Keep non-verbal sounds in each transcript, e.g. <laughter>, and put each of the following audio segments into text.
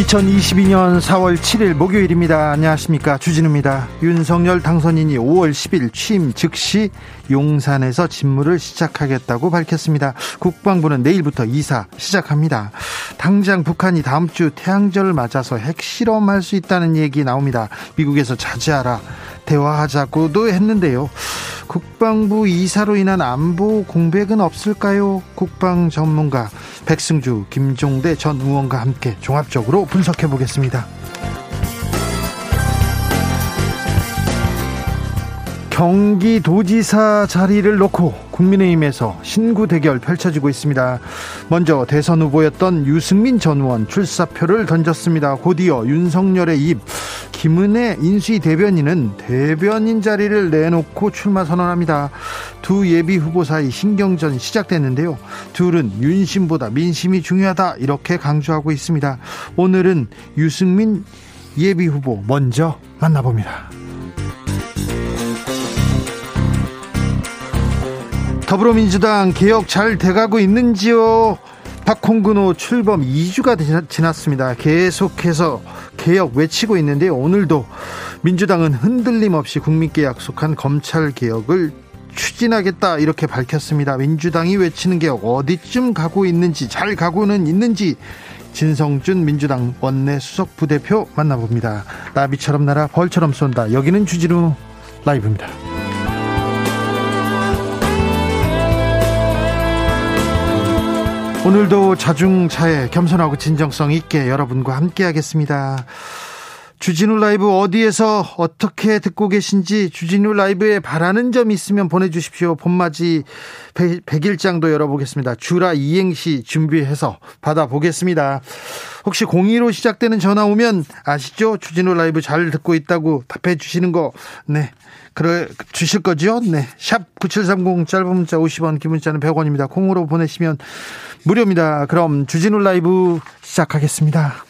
2022년 4월 7일 목요일입니다. 안녕하십니까. 주진우입니다. 윤석열 당선인이 5월 10일 취임 즉시 용산에서 직무를 시작하겠다고 밝혔습니다. 국방부는 내일부터 이사 시작합니다. 당장 북한이 다음 주 태양절을 맞아서 핵실험할 수 있다는 얘기 나옵니다. 미국에서 자제하라. 대화하자고도 했는데요. 국방부 이사로 인한 안보 공백은 없을까요? 국방 전문가 백승주, 김종대 전 의원과 함께 종합적으로 분석해 보겠습니다. 경기도지사 자리를 놓고 국민의힘에서 신구 대결 펼쳐지고 있습니다. 먼저 대선 후보였던 유승민 전 의원 출사표를 던졌습니다. 곧이어 윤석열의 입 김은혜 인수위 대변인은 대변인 자리를 내놓고 출마 선언합니다. 두 예비 후보 사이 신경전 시작됐는데요. 둘은 윤심보다 민심이 중요하다 이렇게 강조하고 있습니다. 오늘은 유승민 예비 후보 먼저 만나봅니다. 더불어민주당 개혁 잘 돼가고 있는지요? 박홍근호 출범 2주가 지났습니다. 계속해서 개혁 외치고 있는데 오늘도 민주당은 흔들림 없이 국민께 약속한 검찰 개혁을 추진하겠다 이렇게 밝혔습니다. 민주당이 외치는 개혁 어디쯤 가고 있는지 잘 가고는 있는지 진성준 민주당 원내 수석 부대표 만나봅니다. 나비처럼 날아 벌처럼 쏜다. 여기는 주지루 라이브입니다. 오늘도 자중차에 겸손하고 진정성 있게 여러분과 함께 하겠습니다. 주진우 라이브 어디에서 어떻게 듣고 계신지 주진우 라이브에 바라는 점 있으면 보내주십시오. 봄맞이 100일장도 열어보겠습니다. 주라 이행시 준비해서 받아보겠습니다. 혹시 02로 시작되는 전화 오면 아시죠? 주진우 라이브 잘 듣고 있다고 답해 주시는 거. 네. 그래 주실 거죠? 네. 샵 9730 짧은 문자 50원, 긴 문자는 100원입니다. 콩으로 보내시면 무료입니다. 그럼 주진우 라이브 시작하겠습니다.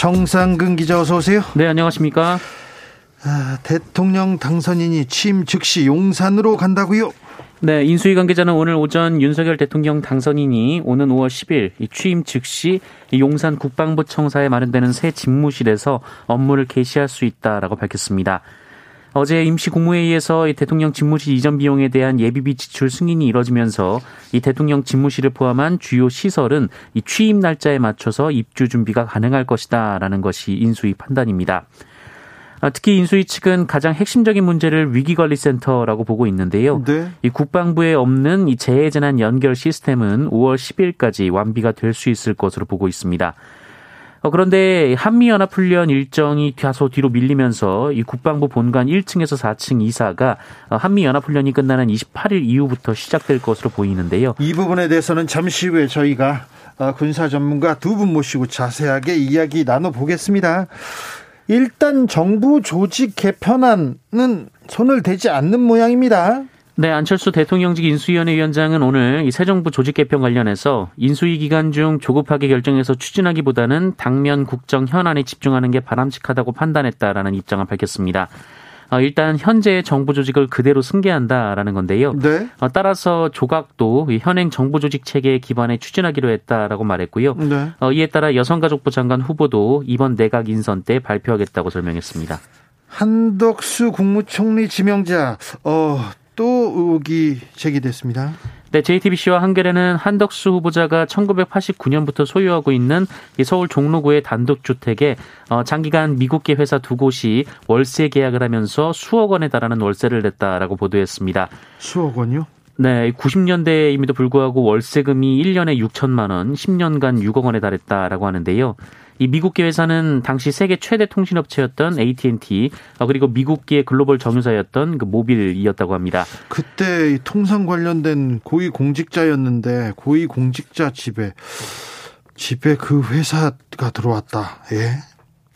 정상근 기자 어서 오세요. 네, 안녕하십니까? 아, 대통령 당선인이 취임 즉시 용산으로 간다고요? 네, 인수위 관계자는 오늘 오전 윤석열 대통령 당선인이 오는 5월 10일 취임 즉시 용산 국방부 청사에 마련되는 새 집무실에서 업무를 개시할 수 있다라고 밝혔습니다. 어제 임시 국무회의에서 이 대통령 집무실 이전 비용에 대한 예비비 지출 승인이 이뤄지면서 이 대통령 집무실을 포함한 주요 시설은 이 취임 날짜에 맞춰서 입주 준비가 가능할 것이다라는 것이 인수위 판단입니다. 아, 특히 인수위 측은 가장 핵심적인 문제를 위기관리센터라고 보고 있는데요. 네. 이 국방부에 없는 이 재해재난 연결 시스템은 5월 10일까지 완비가 될 수 있을 것으로 보고 있습니다. 어, 그런데 한미연합훈련 일정이 다소 뒤로 밀리면서 이 국방부 본관 1층에서 4층 이사가 어, 한미연합훈련이 끝나는 28일 이후부터 시작될 것으로 보이는데요. 이 부분에 대해서는 잠시 후에 저희가 어, 군사 전문가 두 분 모시고 자세하게 이야기 나눠보겠습니다. 일단 정부 조직 개편안은 손을 대지 않는 모양입니다. 네, 안철수 대통령직 인수위원회 위원장은 오늘 이 새 정부 조직 개편 관련해서 인수위 기간 중 조급하게 결정해서 추진하기보다는 당면 국정 현안에 집중하는 게 바람직하다고 판단했다라는 입장을 밝혔습니다. 어, 일단 현재 정부 조직을 그대로 승계한다라는 건데요. 네. 어, 따라서 조각도 현행 정부 조직 체계에 기반해 추진하기로 했다라고 말했고요. 네. 어, 이에 따라 여성가족부 장관 후보도 이번 내각 인선 때 발표하겠다고 설명했습니다. 한덕수 국무총리 지명자 어, 또 의혹이 제기됐습니다. 네, JTBC와 한겨레는 한덕수 후보자가 1989년부터 소유하고 있는 서울 종로구의 단독주택에 어, 장기간 미국계 회사 두 곳이 월세 계약을 하면서 수억 원에 달하는 월세를 냈다라고 보도했습니다. 수억 원요? 네, 90년대임에도 불구하고 월세금이 1년에 6천만 원, 10년간 6억 원에 달했다라고 하는데요. 이 미국계 회사는 당시 세계 최대 통신업체였던 AT&T 어, 그리고 미국계 글로벌 정유사였던 그 모빌이었다고 합니다. 그때 통상 관련된 고위 공직자였는데 고위 공직자 집에 집에 그 회사가 들어왔다. 예.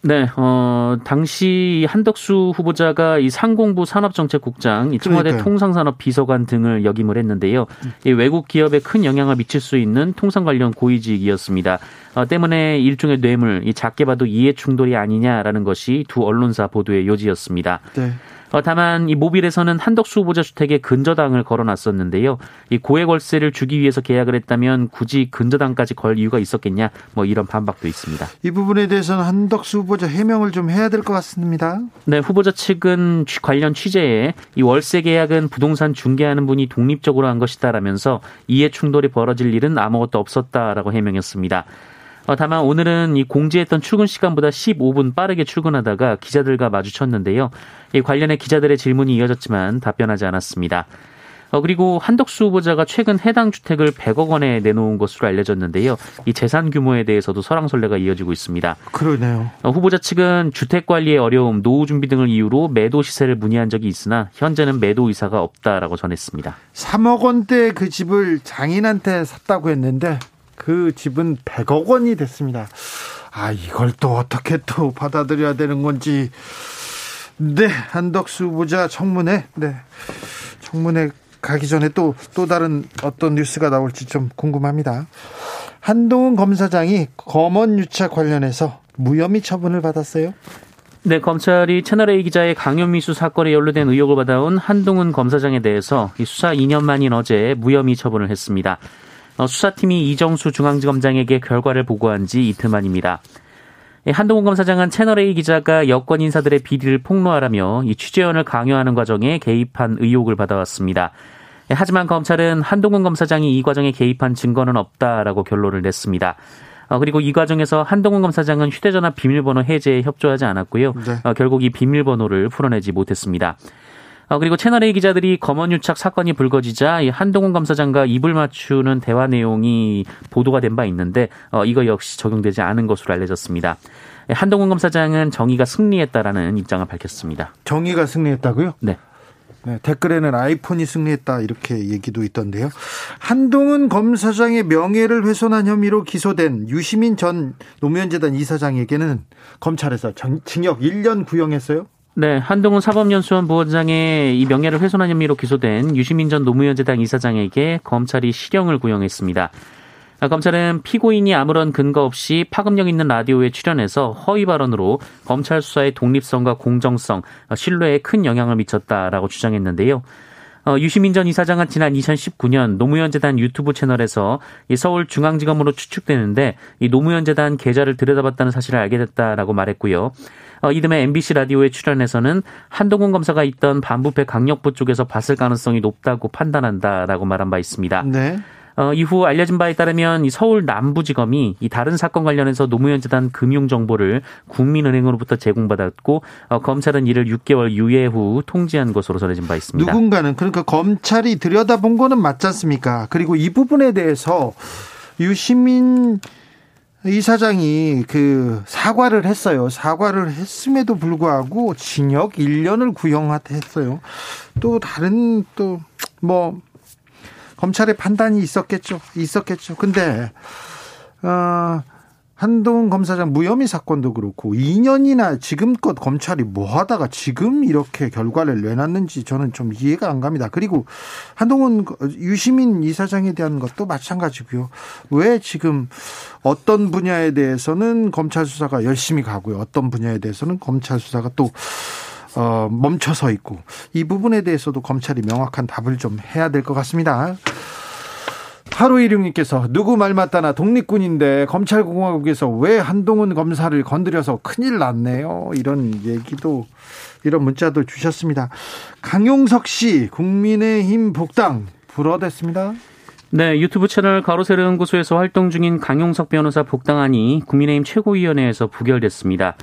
네, 어, 당시 한덕수 후보자가 이 상공부 산업정책국장, 이 청와대 그러니까요. 통상산업 비서관 등을 역임을 했는데요. 이 외국 기업에 큰 영향을 미칠 수 있는 통상 관련 고위직이었습니다. 어, 때문에 일종의 뇌물, 이 작게 봐도 이해 충돌이 아니냐라는 것이 두 언론사 보도의 요지였습니다. 네. 어, 다만 이 모빌에서는 한덕수 후보자 주택에 근저당을 걸어놨었는데요. 이 고액 월세를 주기 위해서 계약을 했다면 굳이 근저당까지 걸 이유가 있었겠냐? 뭐 이런 반박도 있습니다. 이 부분에 대해서는 한덕수 후보자 해명을 좀 해야 될 것 같습니다. 네, 후보자 측은 취- 관련 취재에 이 월세 계약은 부동산 중개하는 분이 독립적으로 한 것이다라면서 이해 충돌이 벌어질 일은 아무것도 없었다라고 해명했습니다. 어, 다만 오늘은 이 공지했던 출근 시간보다 15분 빠르게 출근하다가 기자들과 마주쳤는데요. 이 관련해 기자들의 질문이 이어졌지만 답변하지 않았습니다. 어, 그리고 한덕수 후보자가 최근 해당 주택을 100억 원에 내놓은 것으로 알려졌는데요. 이 재산 규모에 대해서도 설왕설래가 이어지고 있습니다. 그러네요. 어, 후보자 측은 주택 관리의 어려움, 노후 준비 등을 이유로 매도 시세를 문의한 적이 있으나 현재는 매도 의사가 없다라고 전했습니다. 3억 원대 그 집을 장인한테 샀다고 했는데 그 집은 100억 원이 됐습니다. 아, 이걸 또 어떻게 또 받아들여야 되는 건지. 네, 한덕수 후보자 청문회. 네. 청문회 가기 전에 또, 또 다른 어떤 뉴스가 나올지 좀 궁금합니다. 한동훈 검사장이 검언 유착 관련해서 무혐의 처분을 받았어요. 네, 검찰이 채널A 기자의 강요미수 사건에 연루된 의혹을 받아온 한동훈 검사장에 대해서 이 수사 2년 만인 어제 무혐의 처분을 했습니다. 어, 수사팀이 이정수 중앙지검장에게 결과를 보고한 지 이틀 만입니다. 예, 한동훈 검사장은 채널A 기자가 여권 인사들의 비리를 폭로하라며 이 취재원을 강요하는 과정에 개입한 의혹을 받아왔습니다. 예, 하지만 검찰은 한동훈 검사장이 이 과정에 개입한 증거는 없다라고 결론을 냈습니다. 어, 그리고 이 과정에서 한동훈 검사장은 휴대전화 비밀번호 해제에 협조하지 않았고요. 네. 어, 결국 이 비밀번호를 풀어내지 못했습니다. 어, 그리고 채널A 기자들이 검언유착 사건이 불거지자 이 한동훈 검사장과 입을 맞추는 대화 내용이 보도가 된 바 있는데 어, 이거 역시 적용되지 않은 것으로 알려졌습니다. 예, 한동훈 검사장은 정의가 승리했다라는 입장을 밝혔습니다. 정의가 승리했다고요? 네. 네, 댓글에는 아이폰이 승리했다 이렇게 얘기도 있던데요. 한동훈 검사장의 명예를 훼손한 혐의로 기소된 유시민 전 노무현재단 이사장에게는 검찰에서 정- 징역 1년 구형했어요. 네, 한동훈 사법연수원 부원장의 이 명예를 훼손한 혐의로 기소된 유시민 전 노무현재단 이사장에게 검찰이 실형을 구형했습니다. 아, 검찰은 피고인이 아무런 근거 없이 파급력 있는 라디오에 출연해서 허위 발언으로 검찰 수사의 독립성과 공정성, 어, 신뢰에 큰 영향을 미쳤다라고 주장했는데요. 어, 유시민 전 이사장은 지난 2019년 노무현재단 유튜브 채널에서 이 서울중앙지검으로 추측되는데 이 노무현재단 계좌를 들여다봤다는 사실을 알게 됐다라고 말했고요. 어, 이듬해 MBC 라디오에 출연해서는 한동훈 검사가 있던 반부패 강력부 쪽에서 봤을 가능성이 높다고 판단한다라고 말한 바 있습니다. 네. 어, 이후 알려진 바에 따르면 이 서울 남부지검이 이 다른 사건 관련해서 노무현 재단 금융 정보를 국민은행으로부터 제공받았고 어, 검찰은 이를 6개월 유예 후 통지한 것으로 전해진 바 있습니다. 누군가는 그러니까 검찰이 들여다본 거는 맞지 않습니까? 그리고 이 부분에 대해서 유시민 이 사장이 그 사과를 했어요. 사과를 했음에도 불구하고 징역 1년을 구형했어요. 또 다른 또 뭐 검찰의 판단이 있었겠죠. 있었겠죠. 근데 어 한동훈 검사장 무혐의 사건도 그렇고 2년이나 지금껏 검찰이 뭐 하다가 지금 이렇게 결과를 내놨는지 저는 좀 이해가 안 갑니다. 그리고 한동훈 유시민 이사장에 대한 것도 마찬가지고요. 왜 지금 어떤 분야에 대해서는 검찰 수사가 열심히 가고요. 어떤 분야에 대해서는 검찰 수사가 또 어, 멈춰서 있고 이 부분에 대해서도 검찰이 명확한 답을 좀 해야 될 것 같습니다. 8516님께서 누구 말 맞다나 독립군인데 검찰공화국에서 왜 한동훈 검사를 건드려서 큰일 났네요. 이런 얘기도 이런 문자도 주셨습니다. 강용석 씨 국민의힘 복당 불어댔습니다. 네, 유튜브 채널 가로세르 연구소에서 활동 중인 강용석 변호사 복당안이 국민의힘 최고위원회에서 부결됐습니다.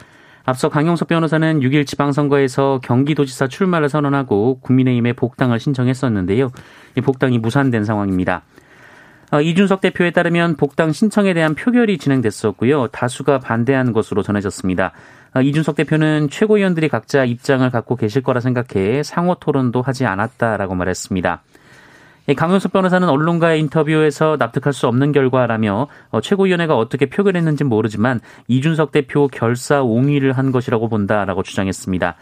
앞서 강용석 변호사는 6일 지방선거에서 경기도지사 출마를 선언하고 국민의힘에 복당을 신청했었는데요. 이 복당이 무산된 상황입니다. 어, 이준석 대표에 따르면 복당 신청에 대한 표결이 진행됐었고요. 다수가 반대한 것으로 전해졌습니다. 어, 이준석 대표는 최고위원들이 각자 입장을 갖고 계실 거라 생각해 상호 토론도 하지 않았다라고 말했습니다. 강용석 변호사는 언론과의 인터뷰에서 납득할 수 없는 결과라며 어, 최고위원회가 어떻게 표결했는지 모르지만 이준석 대표 결사 옹위를 한 것이라고 본다라고 주장했습니다.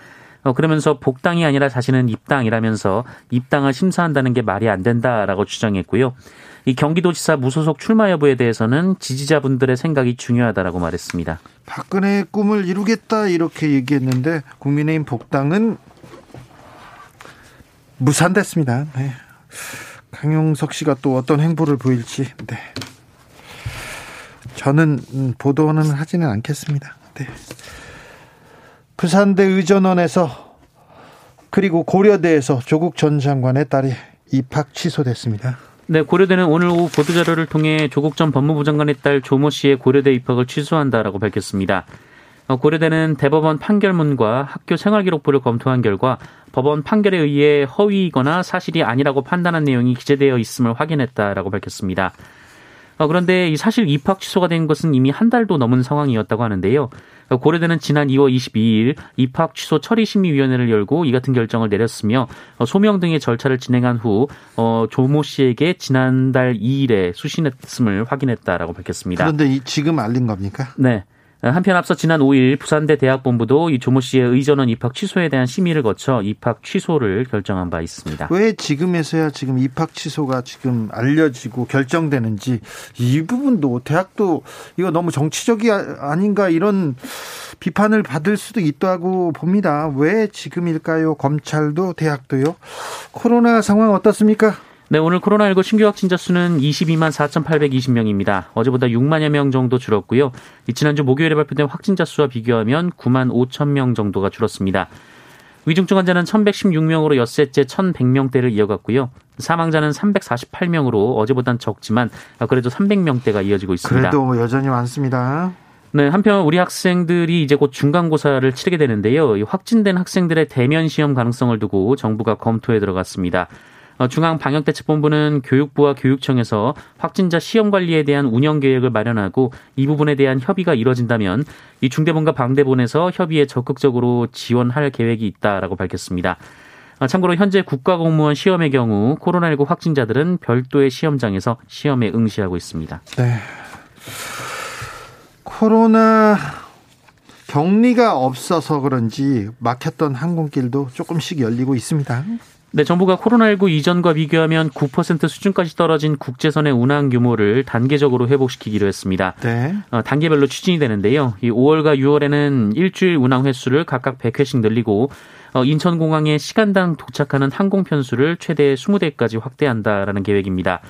그러면서 복당이 아니라 자신은 입당이라면서 입당을 심사한다는 게 말이 안 된다라고 주장했고요. 이 경기도지사 무소속 출마 여부에 대해서는 지지자분들의 생각이 중요하다라고 말했습니다. 박근혜의 꿈을 이루겠다 이렇게 얘기했는데 국민의힘 복당은 무산됐습니다. 네. 강용석 씨가 또 어떤 행보를 보일지 네. 저는 음, 보도는 하지는 않겠습니다. 네. 부산대 의전원에서 그리고 고려대에서 조국 전 장관의 딸이 입학 취소됐습니다. 네, 고려대는 오늘 오후 보도자료를 통해 조국 전 법무부 장관의 딸 조모 씨의 고려대 입학을 취소한다라고 밝혔습니다. 어, 고려대는 대법원 판결문과 학교 생활기록부를 검토한 결과 법원 판결에 의해 허위이거나 사실이 아니라고 판단한 내용이 기재되어 있음을 확인했다라고 밝혔습니다. 어, 그런데 이 사실 입학 취소가 된 것은 이미 한 달도 넘은 상황이었다고 하는데요. 어, 고려대는 지난 2월 22일 입학 취소 처리 심의위원회를 열고 이 같은 결정을 내렸으며 어, 소명 등의 절차를 진행한 후 조모 씨에게 지난달 2일에 수신했음을 확인했다라고 밝혔습니다. 그런데 지금 알린 겁니까? 네. 한편 앞서 지난 5일 부산대 대학본부도 이 조모 씨의 의전원 입학 취소에 대한 심의를 거쳐 입학 취소를 결정한 바 있습니다. 왜 지금에서야 지금 입학 취소가 지금 알려지고 결정되는지 이 부분도 대학도 이거 너무 정치적이 아닌가 이런 비판을 받을 수도 있다고 봅니다. 왜 지금일까요? 검찰도 대학도요. 코로나 상황 어떻습니까? 네, 오늘 코로나19 신규 확진자 수는 22만 4,820명입니다. 어제보다 6만여 명 정도 줄었고요. 지난주 목요일에 발표된 확진자 수와 비교하면 9만 5천 명 정도가 줄었습니다. 위중증 환자는 1,116명으로 엿새째 1,100명대를 이어갔고요. 사망자는 348명으로 어제보단 적지만 그래도 300명대가 이어지고 있습니다. 그래도 여전히 많습니다. 네, 한편 우리 학생들이 이제 곧 중간고사를 치르게 되는데요. 확진된 학생들의 대면 시험 가능성을 두고 정부가 검토에 들어갔습니다. 어, 중앙방역대책본부는 교육부와 교육청에서 확진자 시험 관리에 대한 운영 계획을 마련하고 이 부분에 대한 협의가 이뤄진다면 이 중대본과 방대본에서 협의에 적극적으로 지원할 계획이 있다라고 밝혔습니다. 어, 참고로 현재 국가공무원 시험의 경우 코로나19 확진자들은 별도의 시험장에서 시험에 응시하고 있습니다. 네. 코로나 격리가 없어서 그런지 막혔던 항공길도 조금씩 열리고 있습니다. 네, 정부가 코로나19 이전과 비교하면 9% 수준까지 떨어진 국제선의 운항 규모를 단계적으로 회복시키기로 했습니다. 네. 어, 단계별로 추진이 되는데요. 이 5월과 6월에는 일주일 운항 횟수를 각각 100회씩 늘리고 어, 인천공항에 시간당 도착하는 항공 편 수를 최대 20대까지 확대한다라는 계획입니다.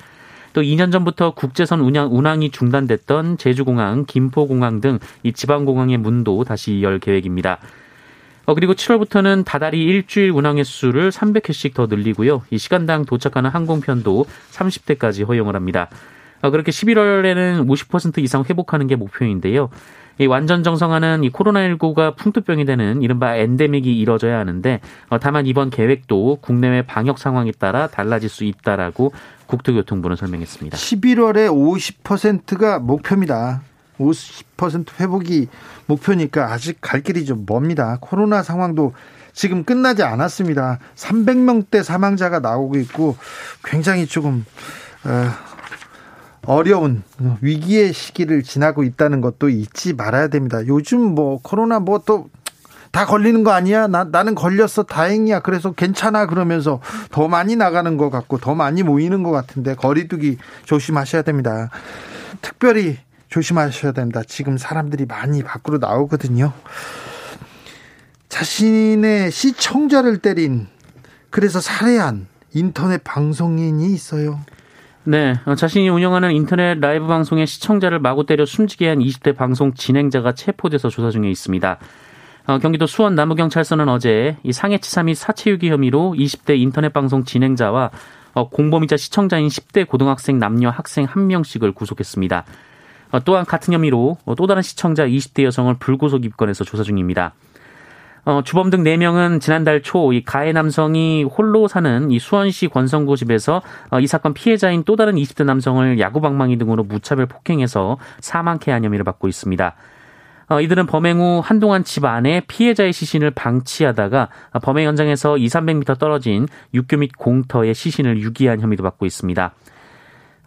또 2년 전부터 국제선 운항, 운항이 중단됐던 제주공항, 김포공항 등 이 지방공항의 문도 다시 열 계획입니다. 어, 그리고 7월부터는 다달이 일주일 운항 횟수를 300회씩 더 늘리고요. 이 시간당 도착하는 항공편도 30대까지 허용을 합니다. 어, 그렇게 11월에는 50% 이상 회복하는 게 목표인데요. 이 완전 정상화는 이 코로나19가 풍토병이 되는 이른바 엔데믹이 이뤄져야 하는데 어, 다만 이번 계획도 국내외 방역 상황에 따라 달라질 수 있다라고 국토교통부는 설명했습니다. 11월에 50%가 목표입니다. 50% 회복이 목표니까 아직 갈 길이 좀 멉니다. 코로나 상황도 지금 끝나지 않았습니다. 300명대 사망자가 나오고 있고 굉장히 조금 어, 려운 위기의 시기를 지나고 있다는 것도 잊지 말아야 됩니다. 요즘 뭐 코로나 뭐 또 다 걸리는 거 아니야? 나, 나는 걸렸어. 다행이야. 그래서 괜찮아. 그러면서 더 많이 나가는 것 같고 더 많이 모이는 것 같은데 거리두기 조심하셔야 됩니다. 특별히 조심하셔야 된다. 지금 사람들이 많이 밖으로 나오거든요. 자, 자신의 시청자를 때린 그래서 살해한 인터넷 방송인이 있어요. 네, 어, 자신이 운영하는 인터넷 라이브 방송의 시청자를 마구 때려 숨지게 한 20대 방송 진행자가 체포돼서 조사 중에 있습니다. 어, 경기도 수원 남부경찰서는 어제 이 상해치사 및 사체유기 혐의로 20대 인터넷 방송 진행자와 어, 공범이자 시청자인 10대 고등학생 남녀 학생 한 명씩을 구속했습니다. 어, 또한 같은 혐의로 어, 또 다른 시청자 20대 여성을 불구속 입건해서 조사 중입니다. 어, 주범 등 4명은 지난달 초 이 가해 남성이 홀로 사는 이 수원시 권성구 집에서 어, 이 사건 피해자인 또 다른 20대 남성을 야구방망이 등으로 무차별 폭행해서 사망케 한 혐의를 받고 있습니다. 어, 이들은 범행 후 한동안 집 안에 피해자의 시신을 방치하다가 범행 현장에서 2, 300m 떨어진 육교 및 공터에 시신을 유기한 혐의도 받고 있습니다.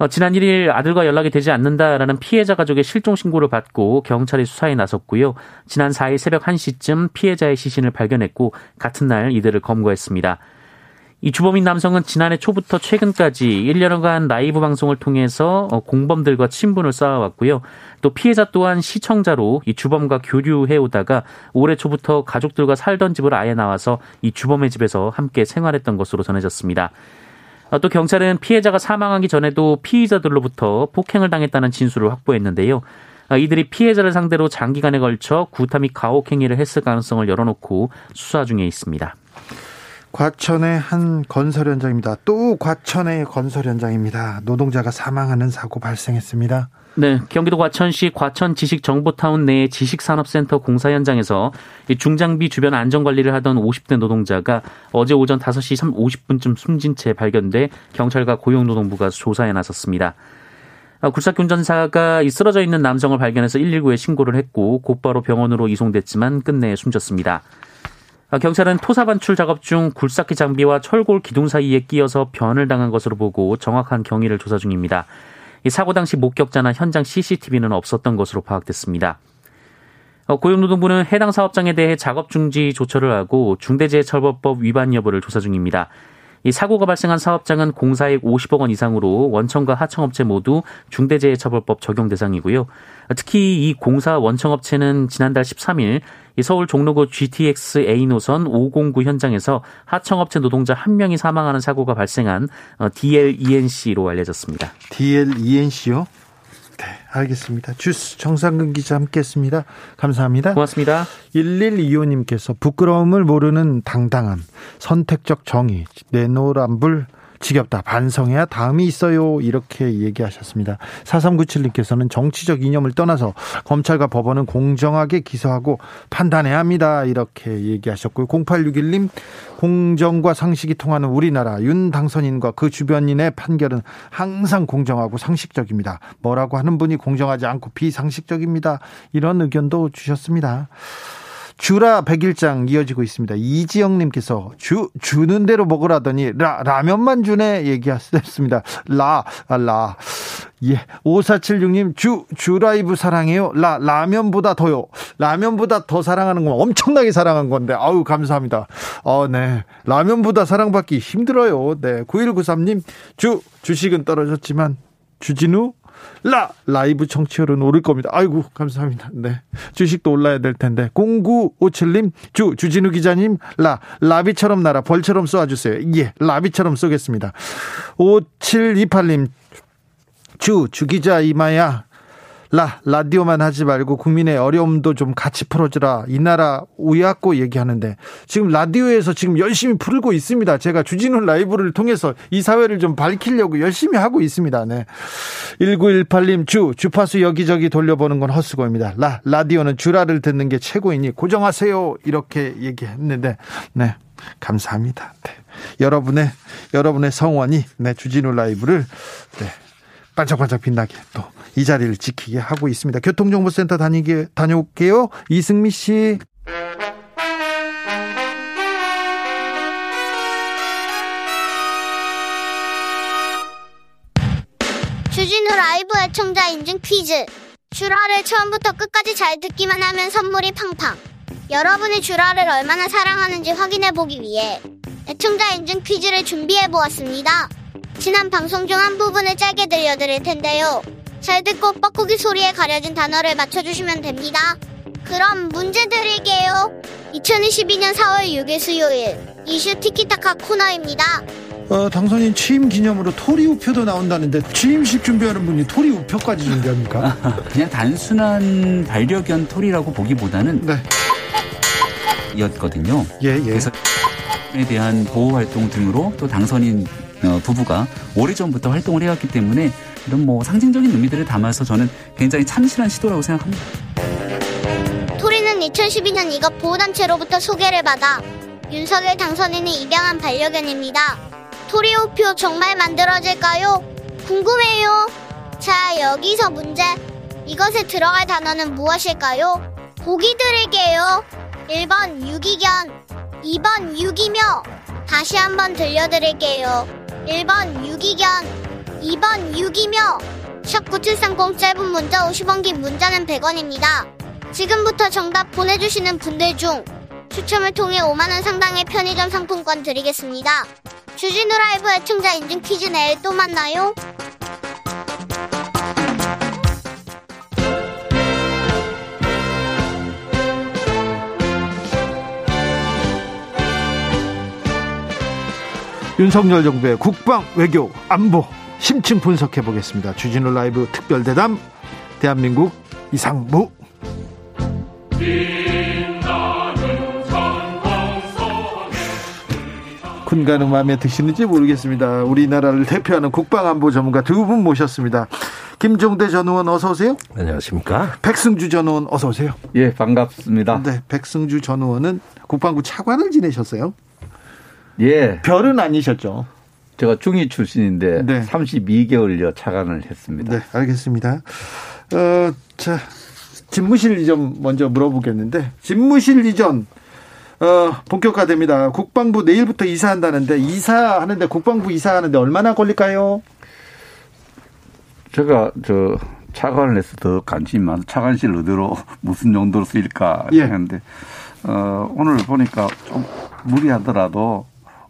어, 지난 1일 아들과 연락이 되지 않는다라는 피해자 가족의 실종 신고를 받고 경찰이 수사에 나섰고요. 지난 4일 새벽 1시쯤 피해자의 시신을 발견했고 같은 날 이들을 검거했습니다. 이 주범인 남성은 지난해 초부터 최근까지 1년간 라이브 방송을 통해서 어, 공범들과 친분을 쌓아왔고요. 또 피해자 또한 시청자로 이 주범과 교류해 오다가 올해 초부터 가족들과 살던 집을 아예 나와서 이 주범의 집에서 함께 생활했던 것으로 전해졌습니다. 어, 또 경찰은 피해자가 사망하기 전에도 피의자들로부터 폭행을 당했다는 진술을 확보했는데요. 어, 이들이 피해자를 상대로 장기간에 걸쳐 구타 및 가혹 행위를 했을 가능성을 열어놓고 수사 중에 있습니다. 과천의 한 건설 현장입니다. 또 과천의 건설 현장입니다. 노동자가 사망하는 사고 발생했습니다. 네, 경기도 과천시 과천 지식정보타운 내 지식산업센터 공사 현장에서 중장비 주변 안전관리를 하던 50대 노동자가 어제 오전 5시 50분쯤 숨진 채 발견돼 경찰과 고용노동부가 조사에 나섰습니다. 아, 굴삭 운전사가 쓰러져 있는 남성을 발견해서 119에 신고를 했고 곧바로 병원으로 이송됐지만 끝내 숨졌습니다. 아, 경찰은 토사 반출 작업 중 굴삭기 장비와 철골 기둥 사이에 끼어서 변을 당한 것으로 보고 정확한 경위를 조사 중입니다. 이 사고 당시 목격자나 현장 CCTV는 없었던 것으로 파악됐습니다. 어, 고용노동부는 해당 사업장에 대해 작업 중지 조처를 하고 중대재해처벌법 위반 여부를 조사 중입니다. 이 사고가 발생한 사업장은 공사액 50억 원 이상으로 원청과 하청업체 모두 중대재해처벌법 적용 대상이고요. 특히 이 공사 원청업체는 지난달 13일 서울 종로구 GTX A 노선 509 현장에서 하청업체 노동자 한 명이 사망하는 사고가 발생한 어, DLENC로 알려졌습니다. DLENC요? 네, 알겠습니다. 주스 정상근 기자 함께했습니다. 감사합니다. 고맙습니다. 1125님께서 부끄러움을 모르는 당당함, 선택적 정의, 내노란불 지겹다. 반성해야 다음이 있어요. 이렇게 얘기하셨습니다. 4397님께서는 정치적 이념을 떠나서 검찰과 법원은 공정하게 기소하고 판단해야 합니다. 이렇게 얘기하셨고요. 0861님, 공정과 상식이 통하는 우리나라 윤 당선인과 그 주변인의 판결은 항상 공정하고 상식적입니다. 뭐라고 하는 분이 공정하지 않고 비상식적입니다. 이런 의견도 주셨습니다. 주라 백일장 이어지고 있습니다. 이지영님께서 주 주는 대로 먹으라더니 라 라면만 주네 얘기하셨습니다. 라 아, 라. 예. 5476님, 주, 주 라이브 사랑해요. 라, 라면보다 더요. 라면보다 더 사랑하는 건 엄청나게 사랑한 건데, 아우, 감사합니다. 어, 네. 라면보다 사랑받기 힘들어요. 네. 9193님, 주, 주식은 떨어졌지만, 주진우, 라 라이브 청취율은 오를 겁니다. 아이고 감사합니다. 네 주식도 올라야 될 텐데 0957님 주 주진우 기자님 라 라비처럼 날아 벌처럼 쏘아주세요. 예 라비처럼 쏘겠습니다. 5728님 주 주기자 이마야 라 라디오만 하지 말고 국민의 어려움도 좀 같이 풀어주라 이 나라 우약고 얘기하는데 지금 라디오에서 지금 열심히 풀고 있습니다. 제가 주진우 라이브를 통해서 이 사회를 좀 밝히려고 열심히 하고 있습니다. 네. 1918님 주 주파수 여기저기 돌려보는 건 헛수고입니다. 라 라디오는 주라를 듣는 게 최고이니 고정하세요 이렇게 얘기했는데 네 감사합니다. 네. 여러분의 여러분의 성원이 네 주진우 라이브를 네 반짝반짝 빛나게 또 이 자리를 지키게 하고 있습니다. 교통정보센터 다니게 다녀올게요. 이승미 씨. 주진우 라이브 애청자 인증 퀴즈. 주라를 처음부터 끝까지 잘 듣기만 하면 선물이 팡팡. 여러분이 주라를 얼마나 사랑하는지 확인해 보기 위해 애청자 인증 퀴즈를 준비해 보았습니다. 지난 방송 중 한 부분을 짧게 들려드릴 텐데요. 잘 듣고 뻐꾸기 소리에 가려진 단어를 맞춰주시면 됩니다. 그럼 문제 드릴게요. 2022년 4월 6일 수요일 이슈 티키타카 코너입니다. 어, 당선인 취임 기념으로 토리 우표도 나온다는데 취임식 준비하는 분이 토리 우표까지 준비합니까? <laughs> 그냥 단순한 반려견 톨이라고 보기보다는 네. 였거든요. 예, 예. 그래서 에 대한 보호 활동 등으로 또 당선인 어, 부부가 오래전부터 활동을 해왔기 때문에 이런 뭐 상징적인 의미들을 담아서 저는 굉장히 참신한 시도라고 생각합니다. 토리는 2012년 이것 보호단체로부터 소개를 받아 윤석열 당선인이 입양한 반려견입니다. 토리 우표 정말 만들어질까요? 궁금해요. 자, 여기서 문제. 이것에 들어갈 단어는 무엇일까요? 보기 드릴게요. 1번 유기견, 2번 유기묘. 다시 한번 들려드릴게요. 1번 유기견, 2번 유기묘. 샵9730 짧은 문자 50원 긴 문자는 100원입니다. 지금부터 정답 보내주시는 분들 중 추첨을 통해 5만원 상당의 편의점 상품권 드리겠습니다. 주진우 라이브 애청자 인증 퀴즈 내일 또 만나요. 윤석열 정부의 국방, 외교, 안보 심층 분석해 보겠습니다. 주진우 라이브 특별 대담 대한민국 이상무. 군가는 마음에 드시는지 모르겠습니다. 우리나라를 대표하는 국방안보 전문가 두 분 모셨습니다. 김종대 전 의원 어서 오세요. 안녕하십니까? 백승주 전 의원 어서 오세요. 예, 반갑습니다. 네, 백승주 전 의원은 국방부 차관을 지내셨어요. 예, 별은 아니셨죠. 제가 중위 출신인데 네. 32개월여 차관을 했습니다. 네, 알겠습니다. 어, 자, 집무실 이전 먼저 물어보겠는데, 집무실 이전, 어, 본격화됩니다. 국방부 내일부터 이사한다는데, 이사하는데, 국방부 이사하는데 얼마나 걸릴까요? 제가 저 차관을 해서 더 관심이 많아서 차관실 어디로 <laughs> 무슨 용도로 쓰일까 예. 했는데 어, 오늘 보니까 좀 무리하더라도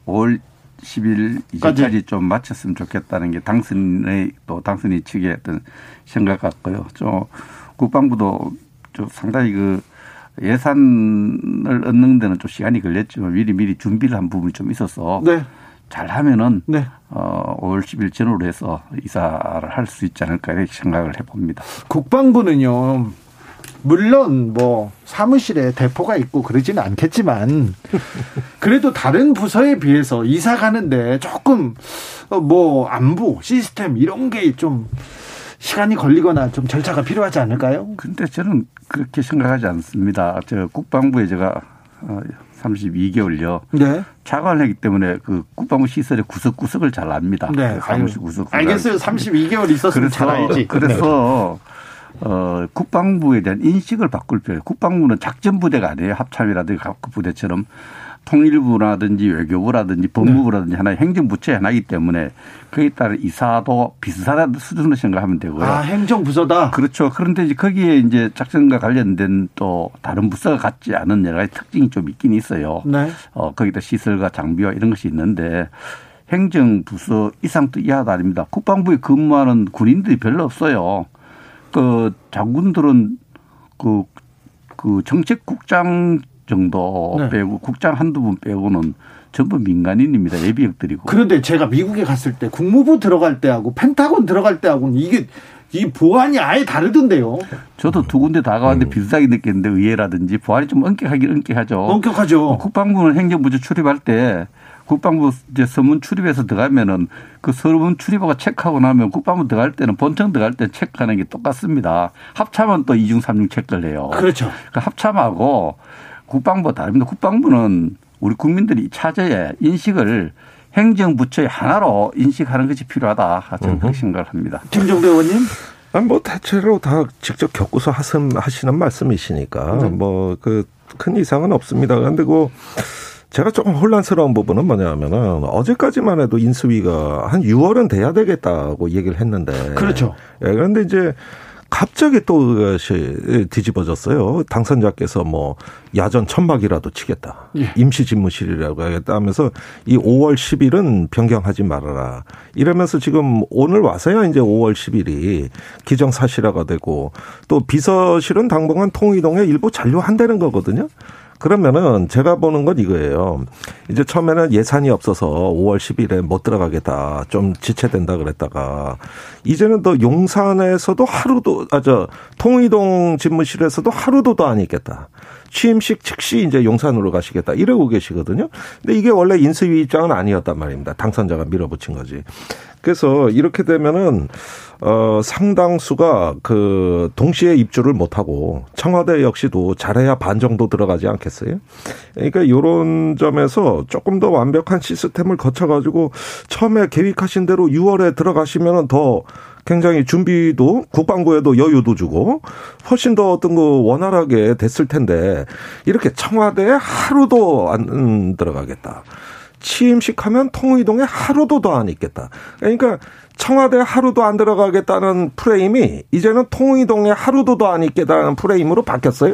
5월 10일 이전까지 좀 마쳤으면 좋겠다는 게 당선의 또 당선인 측의 어떤 생각 같고요. 좀 국방부도 좀 상당히 그 예산을 얻는 데는 좀 시간이 걸렸지만 미리 미리 준비를 한 부분이 좀 있어서 네, 잘하면은 네. 어, 5월 10일 전후로 해서 이사를 할 수 있지 않을까 이렇게 생각을 해봅니다. 국방부는요, 물론 뭐 사무실에 대포가 있고 그러지는 않겠지만, 그래도 다른 부서에 비해서 이사 가는데 조금 어, 뭐 안보 시스템 이런 게 좀 시간이 걸리거나 좀 절차가 필요하지 않을까요? 근데 저는 그렇게 생각하지 않습니다. 저 국방부에 제가 어, 32개월요. 네. 차관하기 때문에 그 국방부 시설의 구석구석을 잘 압니다. 네, 그 사무실 구석. 알겠어요. 32개월 있었으면 그래서 잘 알지. 네. 그래서 어 국방부에 대한 인식을 바꿀 필요해요. 국방부는 작전 부대가 아니에요. 합참이라든지 각 부대처럼 통일부라든지 외교부라든지 법무부라든지 하나의 행정부처의 하나이기 때문에 그에 따른 이사도 비슷한 수준으로 생각하면 되고요. 아, 행정부서다. 그렇죠. 그런데 이제 거기에 이제 작전과 관련된 또 다른 부서가 갖지 않은 여러 가지 특징이 좀 있긴 있어요. 네. 어, 거기다 시설과 장비와 이런 것이 있는데 행정부서 이상 또 이하도 아닙니다. 국방부에 근무하는 군인들이 별로 없어요. 그 장군들은 그, 그 정책국장 정도 네. 빼고 국장 한두 분 빼고는 전부 민간인입니다. 예비역들이고. 그런데 제가 미국에 갔을 때 국무부 들어갈 때하고 펜타곤 들어갈 때하고는 이게 이 보안이 아예 다르던데요. 저도 두 군데 다 가봤는데 비슷하게 느꼈는데 의회라든지 보안이 좀 엄격하긴 엄격하죠. 엄격하죠. 국방부는 행정부처 출입할 때 국방부 이제 서문 출입해서 들어가면은 그 서문 출입하고 체크하고 나면 국방부 들어갈 때는 본청 들어갈 때 체크하는 게 똑같습니다. 합참은 또 이중 삼중 체크를 해요. 그렇죠. 그 합참하고 국방부가 다릅니다. 국방부는 우리 국민들이 차제에 인식을 행정부처의 하나로 인식하는 것이 필요하다. 저는 그렇게 생각을 합니다. 김정대 의원님. 아니 뭐 대체로 다 직접 겪고서 하신, 하시는 말씀이시니까 네. 뭐 그 큰 이상은 없습니다. 근데 그 제가 조금 혼란스러운 부분은 뭐냐면은 어제까지만 해도 인수위가 한 6월은 돼야 되겠다고 얘기를 했는데 그렇죠. 예, 그런데 이제 갑자기 또 그것이 뒤집어졌어요. 당선자께서 뭐 야전 천막이라도 치겠다. 예. 임시 집무실이라고 하겠다 하면서 이 5월 10일은 변경하지 말아라. 이러면서 지금 오늘 와서야 이제 5월 10일이 기정사실화가 되고 또 비서실은 당분간 통이동에 일부 잔류한다는 거거든요. 그러면은 제가 보는 건 이거예요. 이제 처음에는 예산이 없어서 5월 10일에 못 들어가겠다. 좀 지체된다 그랬다가 이제는 더 용산에서도 하루도 아 저 통의동 집무실에서도 하루도 더 안 있겠다. 취임식 즉시 이제 용산으로 가시겠다 이러고 계시거든요. 근데 이게 원래 인수위 입장은 아니었단 말입니다. 당선자가 밀어붙인 거지. 그래서 이렇게 되면은 어 상당수가 그 동시에 입주를 못 하고 청와대 역시도 잘해야 반 정도 들어가지 않겠어요? 그러니까 요런 점에서 조금 더 완벽한 시스템을 거쳐 가지고 처음에 계획하신 대로 6월에 들어가시면은 더 굉장히 준비도 국방부에도 여유도 주고 훨씬 더 어떤 거 원활하게 됐을 텐데 이렇게 청와대에 하루도 안 들어가겠다. 취임식 하면 통의동에 하루도 더 안 있겠다. 그러니까 청와대 하루도 안 들어가겠다는 프레임이 이제는 통의동에 하루도 더 안 있겠다는 프레임으로 바뀌었어요.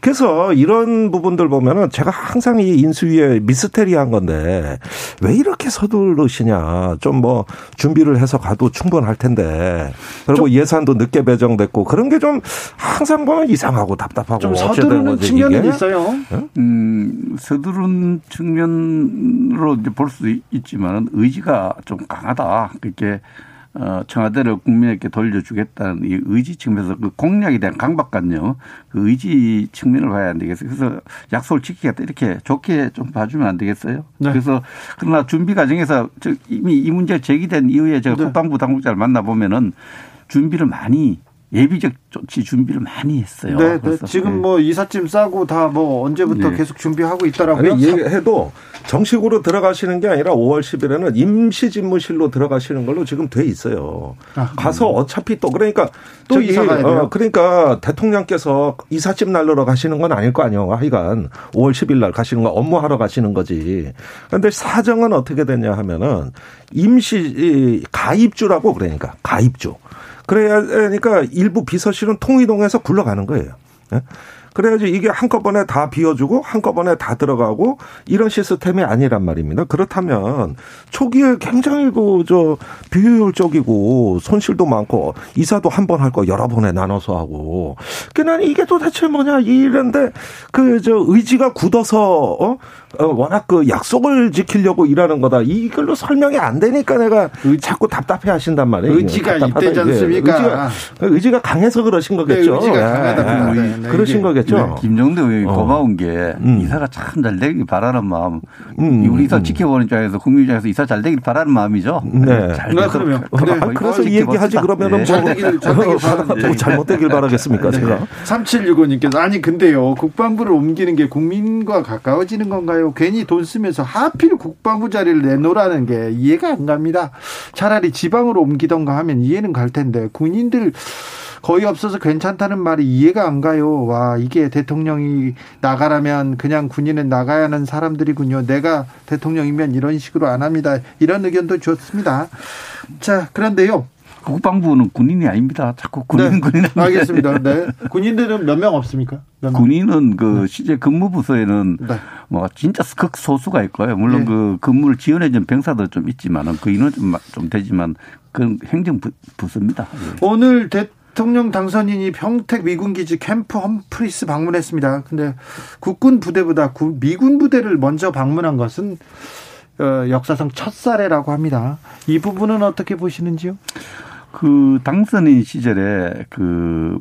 그래서 이런 부분들 보면은 제가 항상 이 인수위에 미스테리한 건데 왜 이렇게 서두르시냐. 좀 뭐 준비를 해서 가도 충분할 텐데. 그리고 예산도 늦게 배정됐고 그런 게 좀 항상 보면 이상하고 답답하고 좀 서두르는 측면은 이게? 있어요. 음, 서두른 측면으로 이제 볼수 있지만 의지가 좀 강하다. 그렇게 어, 청와대를 국민에게 돌려주겠다는 이 의지 측면에서 그 공약에 대한 강박관념, 그 의지 측면을 봐야 안 되겠어요. 그래서 약속을 지키겠다 이렇게 좋게 좀 봐주면 안 되겠어요. 네. 그래서 그러나 준비 과정에서 저 이미 이 문제가 제기된 이후에 제가 네. 국방부 당국자를 만나 보면은 준비를 많이 예비적 조치 준비를 많이 했어요. 네, 네. 지금 네. 뭐 이삿짐 싸고 다 뭐 언제부터 네. 계속 준비하고 있더라고요. 아니, 얘기해도 정식으로 들어가시는 게 아니라 5월 10일에는 임시 집무실로 들어가시는 걸로 지금 돼 있어요. 아, 가서 어차피 또 그러니까 또저 이, 이사 가야 돼요? 어, 그러니까 대통령께서 이삿짐 날르러 가시는 건 아닐 거 아니에요. 하여간 5월 10일 날 가시는 거 업무하러 가시는 거지. 그런데 사정은 어떻게 되냐 하면은 임시 이, 가입주라고 그러니까 가입주. 그래야 그러니까 일부 비서실은 통이동에서 굴러가는 거예요. 예? 그래야지 이게 한꺼번에 다 비워주고 한꺼번에 다 들어가고 이런 시스템이 아니란 말입니다. 그렇다면 초기에 굉장히 그저 비효율적이고 손실도 많고 이사도 한 번 할 거 여러 번에 나눠서 하고 그난 이게 도대체 뭐냐 이런데 그 저 의지가 굳어서 어? 어 워낙 그 약속을 지키려고 일하는 거다 이걸로 설명이 안 되니까 내가 자꾸 답답해 하신단 말이에요. 의지가 있대지. 않습니까? 의지가, 의지가 강해서 그러신 거겠죠. 네, 의지가 예, 강하답니다. 예. 네, 네, 그러신 이게. 거겠죠. 네, 김정도 의원이 어. 고마운 게 음. 이사가 참 잘 되길 바라는 마음. 음, 우리 이사 음. 지켜보는 입장에서 국민 입장에서 이사 잘 되길 바라는 마음이죠. 네. 잘 네, 그러면. 그-. 그- 아, 그래서 이. 얘기하지 그러면은 네. 잘 되길, 잘 되길 바랍니다. <laughs> 뭐 잘못 되길 바라겠습니까 제가. 3765님께서 아니 근데요 국방부를 옮기는 게 국민과 가까워지는 건가요? 괜히 돈 쓰면서 하필 국방부 자리를 내놓으라는 게 이해가 안 갑니다. 차라리 지방으로 옮기던가 하면 이해는 갈 텐데 군인들 거의 없어서 괜찮다는 말이 이해가 안 가요. 와 이게 대통령이 나가라면 그냥 군인은 나가야 하는 사람들이군요. 내가 대통령이면 이런 식으로 안 합니다. 이런 의견도 좋습니다. 자 그런데요. 국방부는 군인이 아닙니다. 자꾸 군인 네, 군인 알겠습니다. 네. 군인들은 몇 명 없습니까? 몇 명? 군인은 그 실제 근무부서에는 네. 뭐 진짜 극소수가 있고요. 물론 예. 그 근무를 지원해준 병사도 좀 있지만은 그 인원 좀, 좀 되지만 그건 행정부서입니다. 예. 오늘 대통령 당선인이 평택 미군기지 캠프 험프리스 방문했습니다. 근데 국군 부대보다 구- 미군 부대를 먼저 방문한 것은 어, 역사상 첫 사례라고 합니다. 이 부분은 어떻게 보시는지요? 그 당선인 시절에 그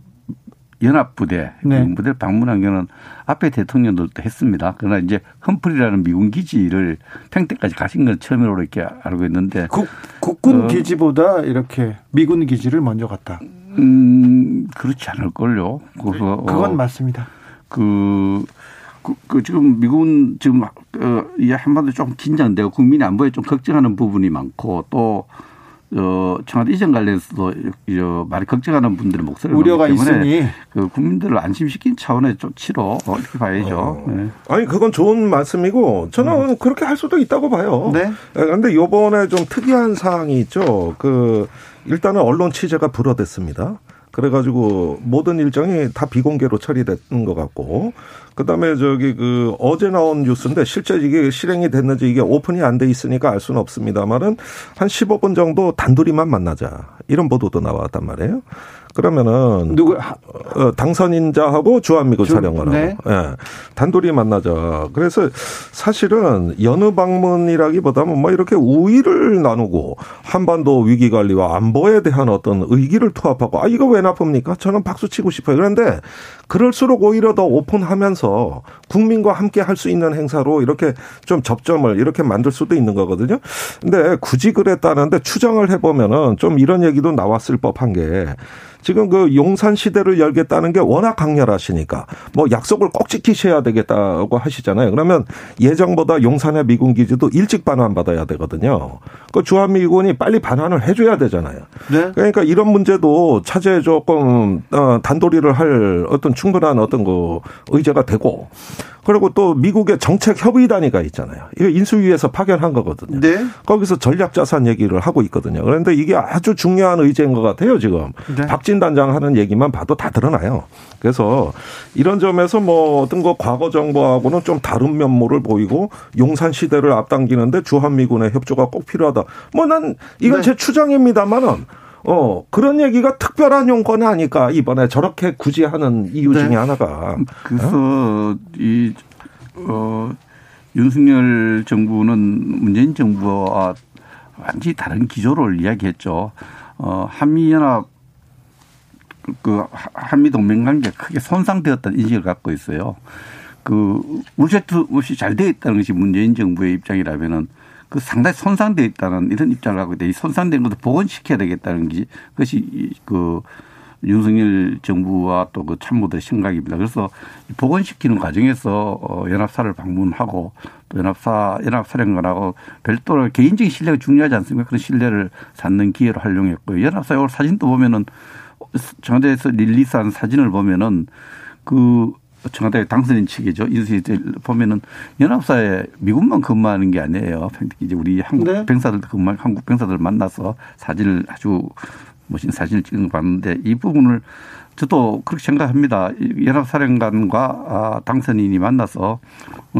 연합부대, 네. 미군 부대를 방문한 경우는 앞에 대통령들도 했습니다. 그러나 이제 험프리라는 미군 기지를 평택까지 가신 건 처음으로 이렇게 알고 있는데, 국, 국군 어. 기지보다 이렇게 미군 기지를 먼저 갔다. 음, 그렇지 않을 걸요. 그래서 그건 어, 맞습니다. 그, 그, 그 지금 미군 지금 어, 이 한반도 조금 긴장되고 국민 안보에 좀 걱정하는 부분이 많고 또 어, 청와대 이전 관련해서도 이- 많이 걱정하는 분들의 목소리가 우려가 있으니 그 국민들을 안심시킨 차원의 조치로 어, 이렇게 봐야죠. 네. 아니 그건 좋은 말씀이고 저는 그렇게 할 수도 있다고 봐요. 네. 그런데 요번에 좀 특이한 사항이 있죠. 그 일단은 언론 취재가 불어댔습니다. 그래가지고 모든 일정이 다 비공개로 처리된 것 같고, 그 다음에 저기 그 어제 나온 뉴스인데 실제 이게 실행이 됐는지 이게 오픈이 안 돼 있으니까 알 수는 없습니다만은 한 15분 정도 단둘이만 만나자 이런 보도도 나왔단 말이에요. 그러면은 누구 어, 당선인자하고 주한미군 주- 사령관하고 네. 예, 단둘이 만나자. 그래서 사실은 여느 방문이라기보다는 뭐 이렇게 우위를 나누고 한반도 위기 관리와 안보에 대한 어떤 의기를 투합하고 아 이거 왜 나쁩니까? 저는 박수 치고 싶어요. 그런데 그럴수록 오히려 더 오픈하면서 국민과 함께 할 수 있는 행사로 이렇게 좀 접점을 이렇게 만들 수도 있는 거거든요. 근데 굳이 그랬다는데 추정을 해보면은 좀 이런 얘기도 나왔을 법한 게 지금 그 용산 시대를 열겠다는 게 워낙 강렬하시니까 뭐 약속을 꼭 지키셔야 되겠다고 하시잖아요. 그러면 예정보다 용산의 미군 기지도 일찍 반환 받아야 되거든요. 그 주한미군이 빨리 반환을 해줘야 되잖아요. 네. 그러니까 이런 문제도 차제에 조금 어, 단도리를 할 어떤 충분한 어떤 그 의제가 되고 그리고 또 미국의 정책 협의 단위가 있잖아요. 이거 인수위에서 파견한 거거든요. 네. 거기서 전략 자산 얘기를 하고 있거든요. 그런데 이게 아주 중요한 의제인 것 같아요, 지금. 네. 박진 단장 하는 얘기만 봐도 다 드러나요. 그래서 이런 점에서 뭐 어떤 거 과거 정부하고는 좀 다른 면모를 보이고 용산 시대를 앞당기는데 주한미군의 협조가 꼭 필요하다. 뭐 난 이건 네. 제 추정입니다만은 어, 그런 얘기가 특별한 용건이 아닐까. 이번에 저렇게 굳이 하는 이유 네. 중에 하나가. 그래서 이, 어, 윤석열 정부는 문재인 정부와 완전히 다른 기조를 이야기했죠. 어, 한미연합 그 한미 동맹 관계가 크게 손상되었다는 인식을 갖고 있어요. 그 물세트 없이 잘 되어 있다는 것이 문재인 정부의 입장이라면은 그 상당히 손상되어 있다는 이런 입장을 갖고 있다. 이 손상된 것도 복원시켜야 되겠다는 게 그것이 이그 윤석열 정부와 또 그 참모들의 생각입니다. 그래서 이 복원시키는 과정에서 어 연합사를 방문하고 또 연합사 연합사령관하고 별도로 개인적인 신뢰가 중요하지 않습니까? 그런 신뢰를 쌓는 기회로 활용했고요. 연합사 요 사진도 보면은 청와대에서 릴리스한 사진을 보면은 그 청와대 당선인 측이죠. 인수위 때 보면은 연합사에 미군만 근무하는 게 아니에요. 이제 우리 한국 네. 병사들 근무 한국 병사들 만나서 사진을 아주 멋진 사진을 찍은 거 봤는데 이 부분을 저도 그렇게 생각합니다. 이 연합사령관과 아, 당선인이 만나서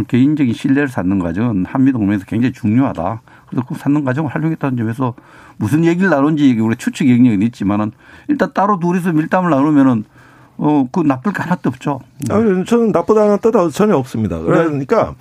개인적인 신뢰를 쌓는 과정은 한미동맹에서 굉장히 중요하다. 그래서 그 쌓는 과정을 활용했다는 점에서 무슨 얘기를 나눈지 우리 추측 영역은 있지만은 일단 따로 둘이서 밀담을 나누면은 어, 그 나쁠 게 하나도 없죠. 아니, 저는 나쁘다는 뜻 전혀 없습니다. 그러니까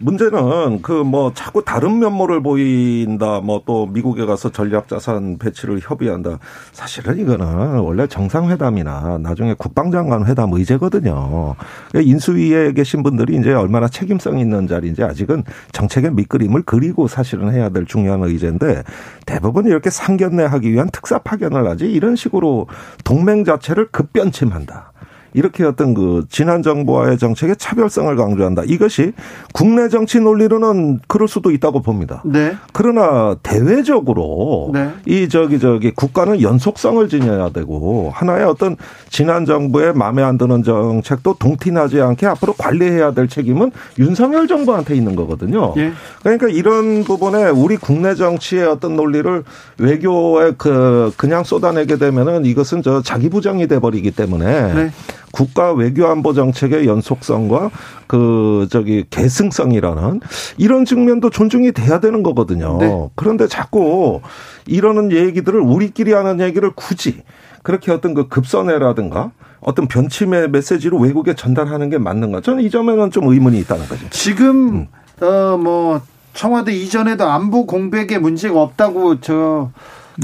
문제는 그 뭐 자꾸 다른 면모를 보인다. 뭐 또 미국에 가서 전략 자산 배치를 협의한다. 사실은 이거는 원래 정상회담이나 나중에 국방장관 회담 의제거든요. 그러니까 인수위에 계신 분들이 이제 얼마나 책임성 있는 자리인지 아직은 정책의 밑그림을 그리고 사실은 해야 될 중요한 의제인데 대부분 이렇게 상견례하기 위한 특사 파견을 하지 이런 식으로 동맹 자체를 급변침한다. 이렇게 어떤 그 지난 정부와의 정책의 차별성을 강조한다. 이것이 국내 정치 논리로는 그럴 수도 있다고 봅니다. 네. 그러나 대외적으로 네. 이 저기 저기 국가는 연속성을 지녀야 되고 하나의 어떤 지난 정부의 마음에 안 드는 정책도 동티나지 않게 앞으로 관리해야 될 책임은 윤석열 정부한테 있는 거거든요. 예. 그러니까 이런 부분에 우리 국내 정치의 어떤 논리를 외교에 그 그냥 쏟아내게 되면은 이것은 저 자기 부정이 돼 버리기 때문에 네. 국가 외교 안보 정책의 연속성과 그 저기 계승성이라는 이런 측면도 존중이 돼야 되는 거거든요. 네. 그런데 자꾸 이러는 얘기들을 우리끼리 하는 얘기를 굳이 그렇게 어떤 그 급선회라든가 어떤 변침의 메시지로 외국에 전달하는 게 맞는가? 저는 이 점에는 좀 의문이 있다는 거죠. 지금 어뭐 청와대 이전에도 안보 공백에 문제가 없다고 저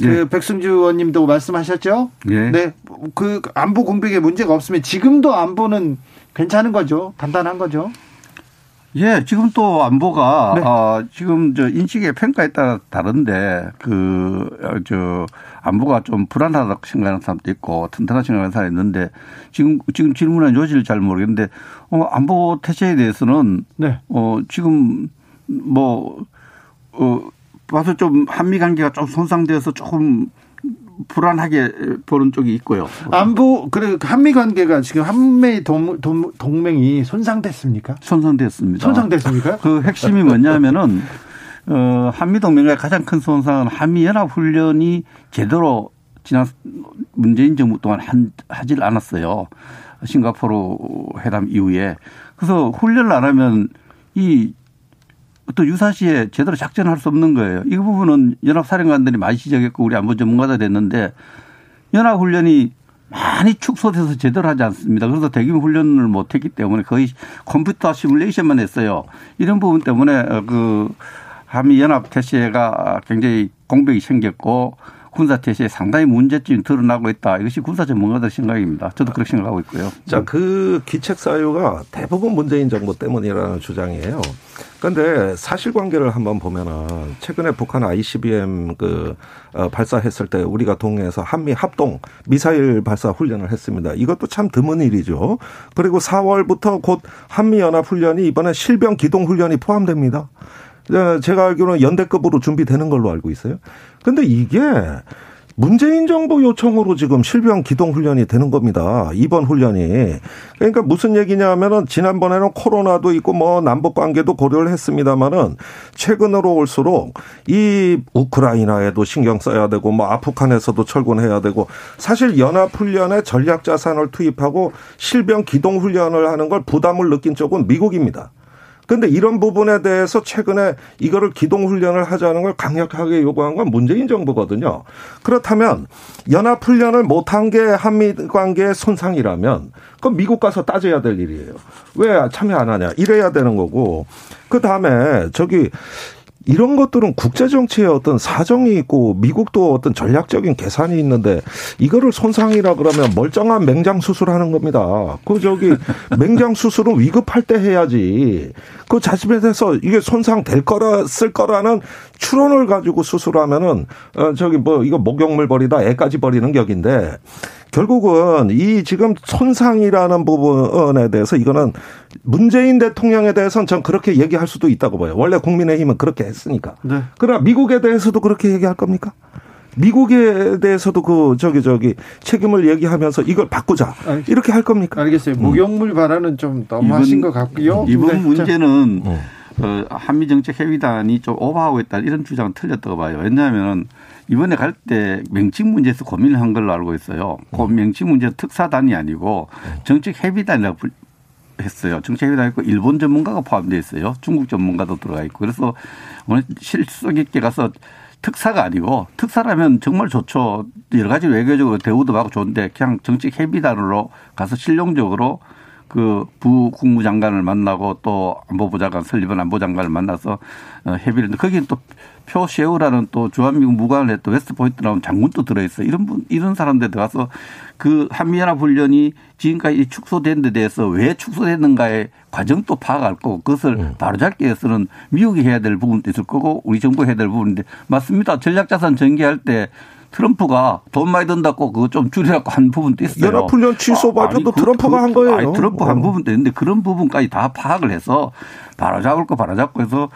그 예. 백승주 의원님도 말씀하셨죠? 예. 네. 그 안보 공백에 문제가 없으면 지금도 안보는 괜찮은 거죠. 단단한 거죠. 예, 지금 또 안보가 네. 어, 지금 저 인식의 평가에 따라 다른데 그 저 안보가 좀 불안하다고 생각하는 사람도 있고 튼튼하다고 생각하는 사람이 있는데 지금 지금 질문한 요지를 잘 모르겠는데 어, 안보 태세에 대해서는 네. 어 지금 뭐 어, 봐서 좀 한미 관계가 좀 손상되어서 조금 불안하게 보는 쪽이 있고요. 안보 그래 한미 관계가 지금 한미 동, 동, 동맹이 손상됐습니까? 손상됐습니다. 손상됐습니까? 그 핵심이 뭐냐면은 어 한미 동맹의 가장 큰 손상은 한미 연합 훈련이 제대로 지난 문재인 정부 동안 한, 하질 않았어요. 싱가포르 회담 이후에 그래서 훈련을 안 하면 이 또 유사시에 제대로 작전을 할 수 없는 거예요. 이 부분은 연합사령관들이 많이 지적했고 우리 안보 전문가도 됐는데 연합훈련이 많이 축소돼서 제대로 하지 않습니다. 그래서 대규모 훈련을 못했기 때문에 거의 컴퓨터 시뮬레이션만 했어요. 이런 부분 때문에 어, 그 한미 연합 태세가 굉장히 공백이 생겼고 군사 태세에 상당히 문제점이 드러나고 있다. 이것이 군사 전문가들 생각입니다. 저도 그렇게 생각하고 있고요. 자, 그 기책 사유가 대부분 문재인 정부 때문이라는 주장이에요. 그런데 사실관계를 한번 보면은 최근에 북한 ICBM 그 어, 발사했을 때 우리가 동해에서 한미 합동 미사일 발사 훈련을 했습니다. 이것도 참 드문 일이죠. 그리고 4월부터 곧 한미 연합 훈련이 이번에 실병 기동 훈련이 포함됩니다. 네, 제가 알기로는 연대급으로 준비되는 걸로 알고 있어요. 근데 이게 문재인 정부 요청으로 지금 실병 기동 훈련이 되는 겁니다. 이번 훈련이. 그러니까 무슨 얘기냐 하면은 지난번에는 코로나도 있고 뭐 남북 관계도 고려를 했습니다마는 최근으로 올수록 이 우크라이나에도 신경 써야 되고 뭐 아프간에서도 철군해야 되고 사실 연합 훈련에 전략 자산을 투입하고 실병 기동 훈련을 하는 걸 부담을 느낀 쪽은 미국입니다. 근데 이런 부분에 대해서 최근에 이거를 기동훈련을 하자는 걸 강력하게 요구한 건 문재인 정부거든요. 그렇다면 연합훈련을 못한 게 한미 관계의 손상이라면 그건 미국 가서 따져야 될 일이에요. 왜 참여 안 하냐. 이래야 되는 거고. 그 다음에 저기 이런 것들은 국제 정치에 어떤 사정이 있고 미국도 어떤 전략적인 계산이 있는데 이거를 손상이라 그러면 멀쩡한 맹장 수술하는 겁니다. 그 저기 <laughs> 맹장 수술은 위급할 때 해야지. 그 자신에 대해서 이게 손상 될 거라 쓸 거라는 추론을 가지고 수술하면은 어 저기 뭐 이거 목욕물 버리다 애까지 버리는 격인데 결국은 이 지금 손상이라는 부분에 대해서 이거는 문재인 대통령에 대해서는 전 그렇게 얘기할 수도 있다고 봐요. 원래 국민의힘은 그렇게 했으니까. 네. 그러나 미국에 대해서도 그렇게 얘기할 겁니까? 미국에 대해서도 그 저기 저기 책임을 얘기하면서 이걸 바꾸자 이렇게 할 겁니까? 알겠어요. 목욕물 발언은 좀 너무하신 것 같고요. 이번 네. 문제는 어. 그 한미 정책 회의단이 좀 오버하고 있다 이런 주장은 틀렸다고 봐요. 왜냐하면 이번에 갈 때 명칭 문제에서 고민을 한 걸로 알고 있어요. 그 음. 명칭 문제 특사단이 아니고 정책 협의단이라고 했어요. 정책 협의단이 있고 일본 전문가가 포함되어 있어요. 중국 전문가도 들어가 있고 그래서 오늘 실속 있게 가서 특사가 아니고 특사라면 정말 좋죠. 여러 가지 외교적으로 대우도 받고 좋은데 그냥 정책 협의단으로 가서 실용적으로 그 부국무 장관을 만나고 또 안보부 장관 설리번 안보 장관을 만나서 어, 협의를 했는데 거기는 또 표시에우라는 또 주한미국 무관을 했던 웨스트포인트 나온 장군도 들어있어. 이런 분, 이런 사람들 들어가서 그 한미연합 훈련이 지금까지 축소된 데 대해서 왜 축소됐는가의 과정도 파악할 거고 그것을 음. 바로잡기 위해서는 미국이 해야 될 부분도 있을 거고 우리 정부가 해야 될 부분인데 맞습니다. 전략자산 전개할 때 트럼프가 돈 많이 든다고 그거 좀 줄이라고 한 부분도 있어요. 연합훈련 취소 아, 발표도 아, 트럼프가 그, 한 거예요. 아니, 트럼프 한 어. 부분도 있는데 그런 부분까지 다 파악을 해서 바로잡을 거 바로잡고 해서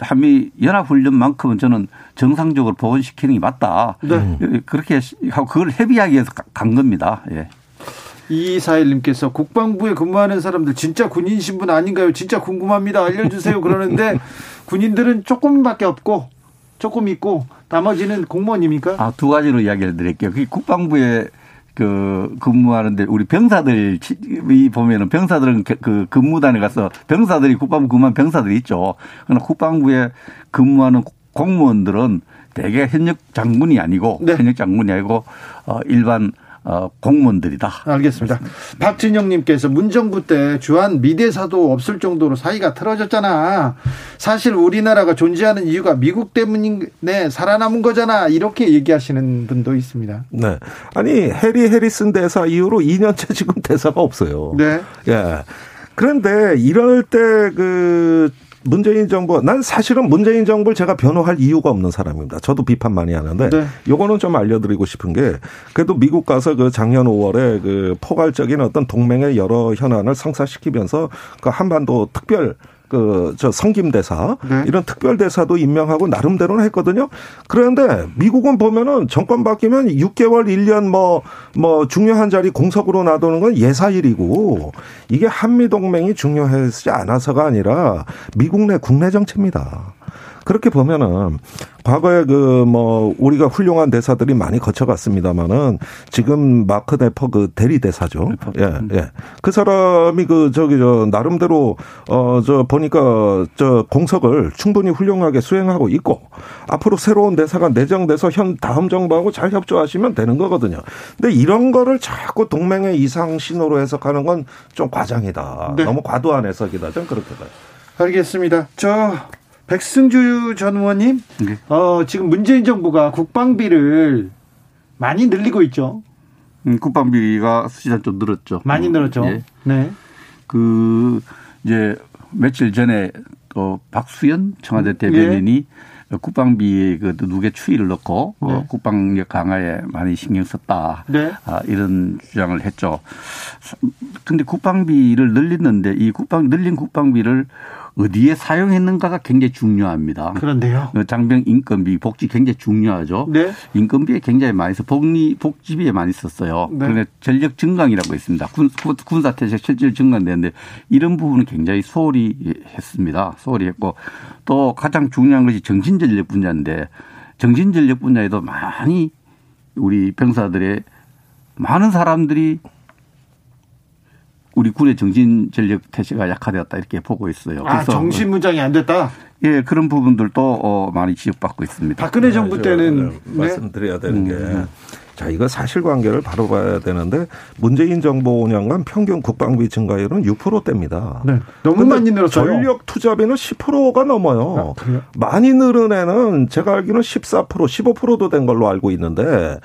한미 연합훈련만큼은 저는 정상적으로 복원시키는 게 맞다. 네. 그렇게 하고 그걸 협의하기 위해서 간 겁니다. 예. 이사일님께서 국방부에 근무하는 사람들 진짜 군인 신분 아닌가요? 진짜 궁금합니다. 알려주세요. 그러는데 <laughs> 군인들은 조금밖에 없고 조금 있고 나머지는 공무원입니까? 아, 두 가지로 이야기를 드릴게요. 그 국방부에 그 근무하는데 우리 병사들이 보면은 병사들은 그, 그 근무단에 가서 병사들이 국방부 근무한 병사들이 있죠. 그러나 국방부에 근무하는 공무원들은 대개 현역 장군이 아니고 네. 현역 장군이 아니고 어 일반 어, 공무원들이다. 알겠습니다. 박진영님께서 문정부 때 주한 미대사도 없을 정도로 사이가 틀어졌잖아. 사실 우리나라가 존재하는 이유가 미국 때문에 살아남은 거잖아. 이렇게 얘기하시는 분도 있습니다. 네. 아니 해리 해리슨 대사 이후로 2년째 지금 <laughs> 대사가 없어요. 네. 예. 그런데 이럴 때그 문재인 정부, 난 사실은 문재인 정부를 제가 변호할 이유가 없는 사람입니다. 저도 비판 많이 하는데, 네. 요거는 좀 알려드리고 싶은 게, 그래도 미국 가서 그 작년 5월에 그 포괄적인 어떤 동맹의 여러 현안을 성사시키면서 그 한반도 특별 그 저 성김 대사 네. 이런 특별 대사도 임명하고 나름대로는 했거든요. 그런데 미국은 보면은 정권 바뀌면 6개월, 1년 뭐뭐 뭐 중요한 자리 공석으로 놔두는 건 예사일이고 이게 한미 동맹이 중요하지 않아서가 아니라 미국 내 국내 정치입니다. 그렇게 보면은 과거에 그 뭐 우리가 훌륭한 대사들이 많이 거쳐갔습니다마는 지금 마크 네퍼 그 대리 대사죠. 예, 예. 그 사람이 그 저기 저 나름대로 어 저 보니까 저 공석을 충분히 훌륭하게 수행하고 있고 앞으로 새로운 대사가 내정돼서 현 다음 정부하고 잘 협조하시면 되는 거거든요. 근데 이런 거를 자꾸 동맹의 이상 신호로 해석하는 건 좀 과장이다. 네. 너무 과도한 해석이다. 좀 그렇게 봐요. 알겠습니다. 저 백승주 전 의원님, 네. 어, 지금 문재인 정부가 국방비를 많이 늘리고 있죠. 음, 국방비가 수시간 좀 늘었죠. 많이 늘었죠. 예. 네. 그 이제 며칠 전에 또 박수현 청와대 대변인이 국방비 그 누계 추이를 넣고 어, 네. 국방력 강화에 많이 신경 썼다. 네. 아, 이런 주장을 했죠. 근데 국방비를 늘리는데 이 국방 늘린 국방비를 어디에 사용했는가가 굉장히 중요합니다. 그런데요. 그 장병 인건비, 복지 굉장히 중요하죠. 네. 인건비에 굉장히 많이 써, 복리, 복지비에 많이 썼어요. 네. 그런데 전력 증강이라고 있습니다. 군, 군- 군사태세 실질 증강되는데 이런 부분은 굉장히 소홀히 했습니다. 소홀히 했고 또 가장 중요한 것이 정신전력 분야인데 정신전력 분야에도 많이 우리 병사들의 많은 사람들이 우리 군의 정신 전력 태세가 약화되었다 이렇게 보고 있어요. 아, 정신 문장이 안 됐다. 예 그런 부분들도 어, 많이 지적받고 있습니다. 박근혜 정부 때는 네, 네. 말씀드려야 되는 게. 음. 자, 이거 사실관계를 바로 봐야 되는데 문재인 정부 5년간 평균 국방비 증가율은 6%대입니다. 네. 너무 많이 늘었어요. 전력 투자비는 10%가 넘어요. 아? 많이 늘은 애는 제가 알기로는 14% 15%도 된 걸로 알고 있는데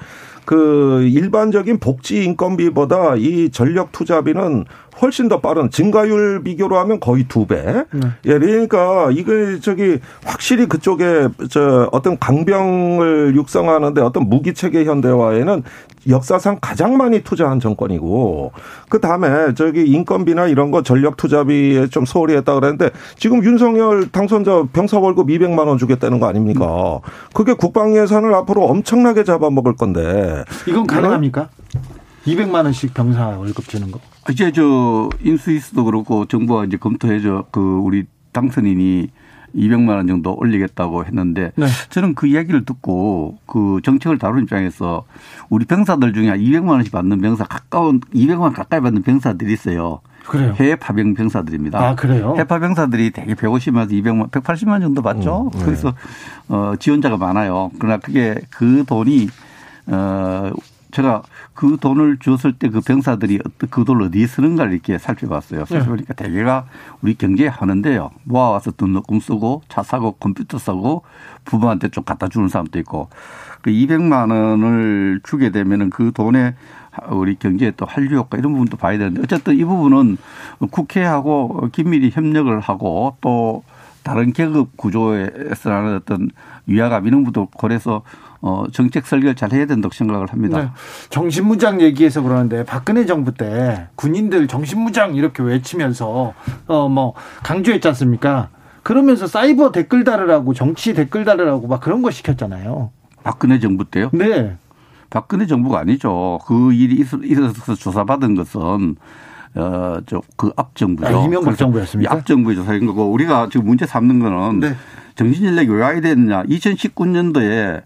그 일반적인 복지 인건비보다 이 전력 투자비는 훨씬 더 빠른 증가율 비교로 하면 거의 두 배. 네. 예, 그러니까 이게 저기 확실히 그쪽에 저 어떤 강병을 육성하는데 어떤 무기 체계 현대화에는 역사상 가장 많이 투자한 정권이고 그 다음에 저기 인건비나 이런 거 전력 투자비에 좀 소홀히 했다 그랬는데 지금 윤석열 당선자 병사 월급 200만 원 주겠다는 거 아닙니까? 그게 국방 예산을 앞으로 엄청나게 잡아먹을 건데 이건 가능합니까? 200만 원씩 병사 월급 주는 거. 이제 저 인수위스도 그렇고 정부가 이제 검토해줘 그 우리 당선인이 200만 원 정도 올리겠다고 했는데 네. 저는 그 이야기를 듣고 그 정책을 다루는 입장에서 우리 병사들 중에 한 200만 원씩 받는 병사 가까운 200만 원 가까이 받는 병사들이 있어요. 그래요. 해외 파병 병사들입니다. 아, 그래요? 해파 병사들이 되게 150만에서 200만, 180만 정도 받죠. 음, 네. 그래서 어 지원자가 많아요. 그러나 그게 그 돈이 어 제가 그 돈을 줬을 때 그 병사들이 그 돈을 어디에 쓰는가를 이렇게 살펴봤어요. 네. 살펴보니까 대개가 우리 경제에 하는데요. 모아와서 돈 넣금 쓰고 차 사고 컴퓨터 사고 부모한테 좀 갖다 주는 사람도 있고 그 200만 원을 주게 되면은 그 돈에 우리 경제에 또 한류 효과 이런 부분도 봐야 되는데 어쨌든 이 부분은 국회하고 긴밀히 협력을 하고 또 다른 계급 구조에서 나는 어떤 위화감 이런 부분도 고려해서 어 정책 설계를 잘 해야 된다고 생각을 합니다. 네. 정신무장 얘기해서 그러는데 박근혜 정부 때 군인들 정신무장 이렇게 외치면서 어 뭐 강조했지 않습니까? 그러면서 사이버 댓글 달으라고 정치 댓글 달으라고 막 그런 거 시켰잖아요. 박근혜 정부 때요? 네. 박근혜 정부가 아니죠. 그 일이 있어- 있어서 조사받은 것은 어 저 그 앞 정부죠. 아, 이명박 그래서 정부였습니까? 이앞 정부의 조사인 거고 우리가 지금 문제 삼는 거는 네. 정신전력이 왜 와야 되느냐. 2019년도에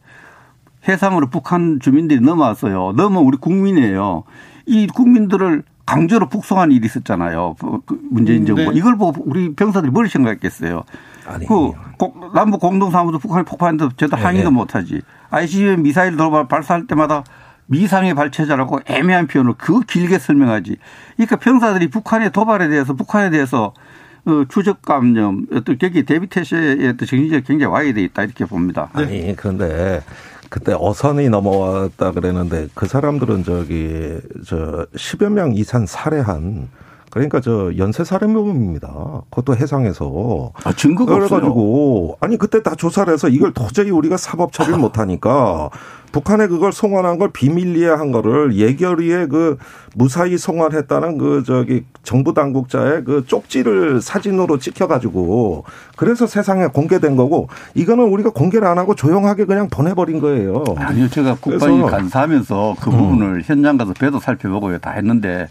해상으로 북한 주민들이 넘어왔어요. 넘어온 우리 국민이에요. 이 국민들을 강제로 북송한 일이 있었잖아요. 그- 그 문재인 음, 정부. 네. 이걸 보고 우리 병사들이 뭘 생각했겠어요. 아니. 그 고- 남북 공동사무소 북한이 폭파했는데 저도 항의도 네. 못하지. ICBM 미사일 돌발 발사할 때마다 미상의 발체자라고 애매한 표현을 그 길게 설명하지. 그러니까 병사들이 북한의 도발에 대해서 북한에 대해서 어, 추적 감염, 어떤 거기 대비 태세의 정신적 굉장히 와해돼 있다 이렇게 봅니다. 아니 그런데 그때 어선이 넘어왔다 그랬는데 그 사람들은 저기 저 10여 명 이상 살해한 그러니까 저 연쇄 살해범입니다. 그것도 해상에서 아, 증거가 없어요. 그래가지고 아니 그때 다 조사를 해서 이걸 도저히 우리가 사법 처리를 못하니까 북한에 그걸 송환한 걸 비밀리에 한 거를 예결위에 그 무사히 송환했다는 그 저기 정부 당국자의 그 쪽지를 사진으로 찍혀가지고 그래서 세상에 공개된 거고 이거는 우리가 공개를 안 하고 조용하게 그냥 보내버린 거예요. 아니요, 제가 국방위 간사하면서 그 부분을 현장 가서 배도 살펴보고요, 다 했는데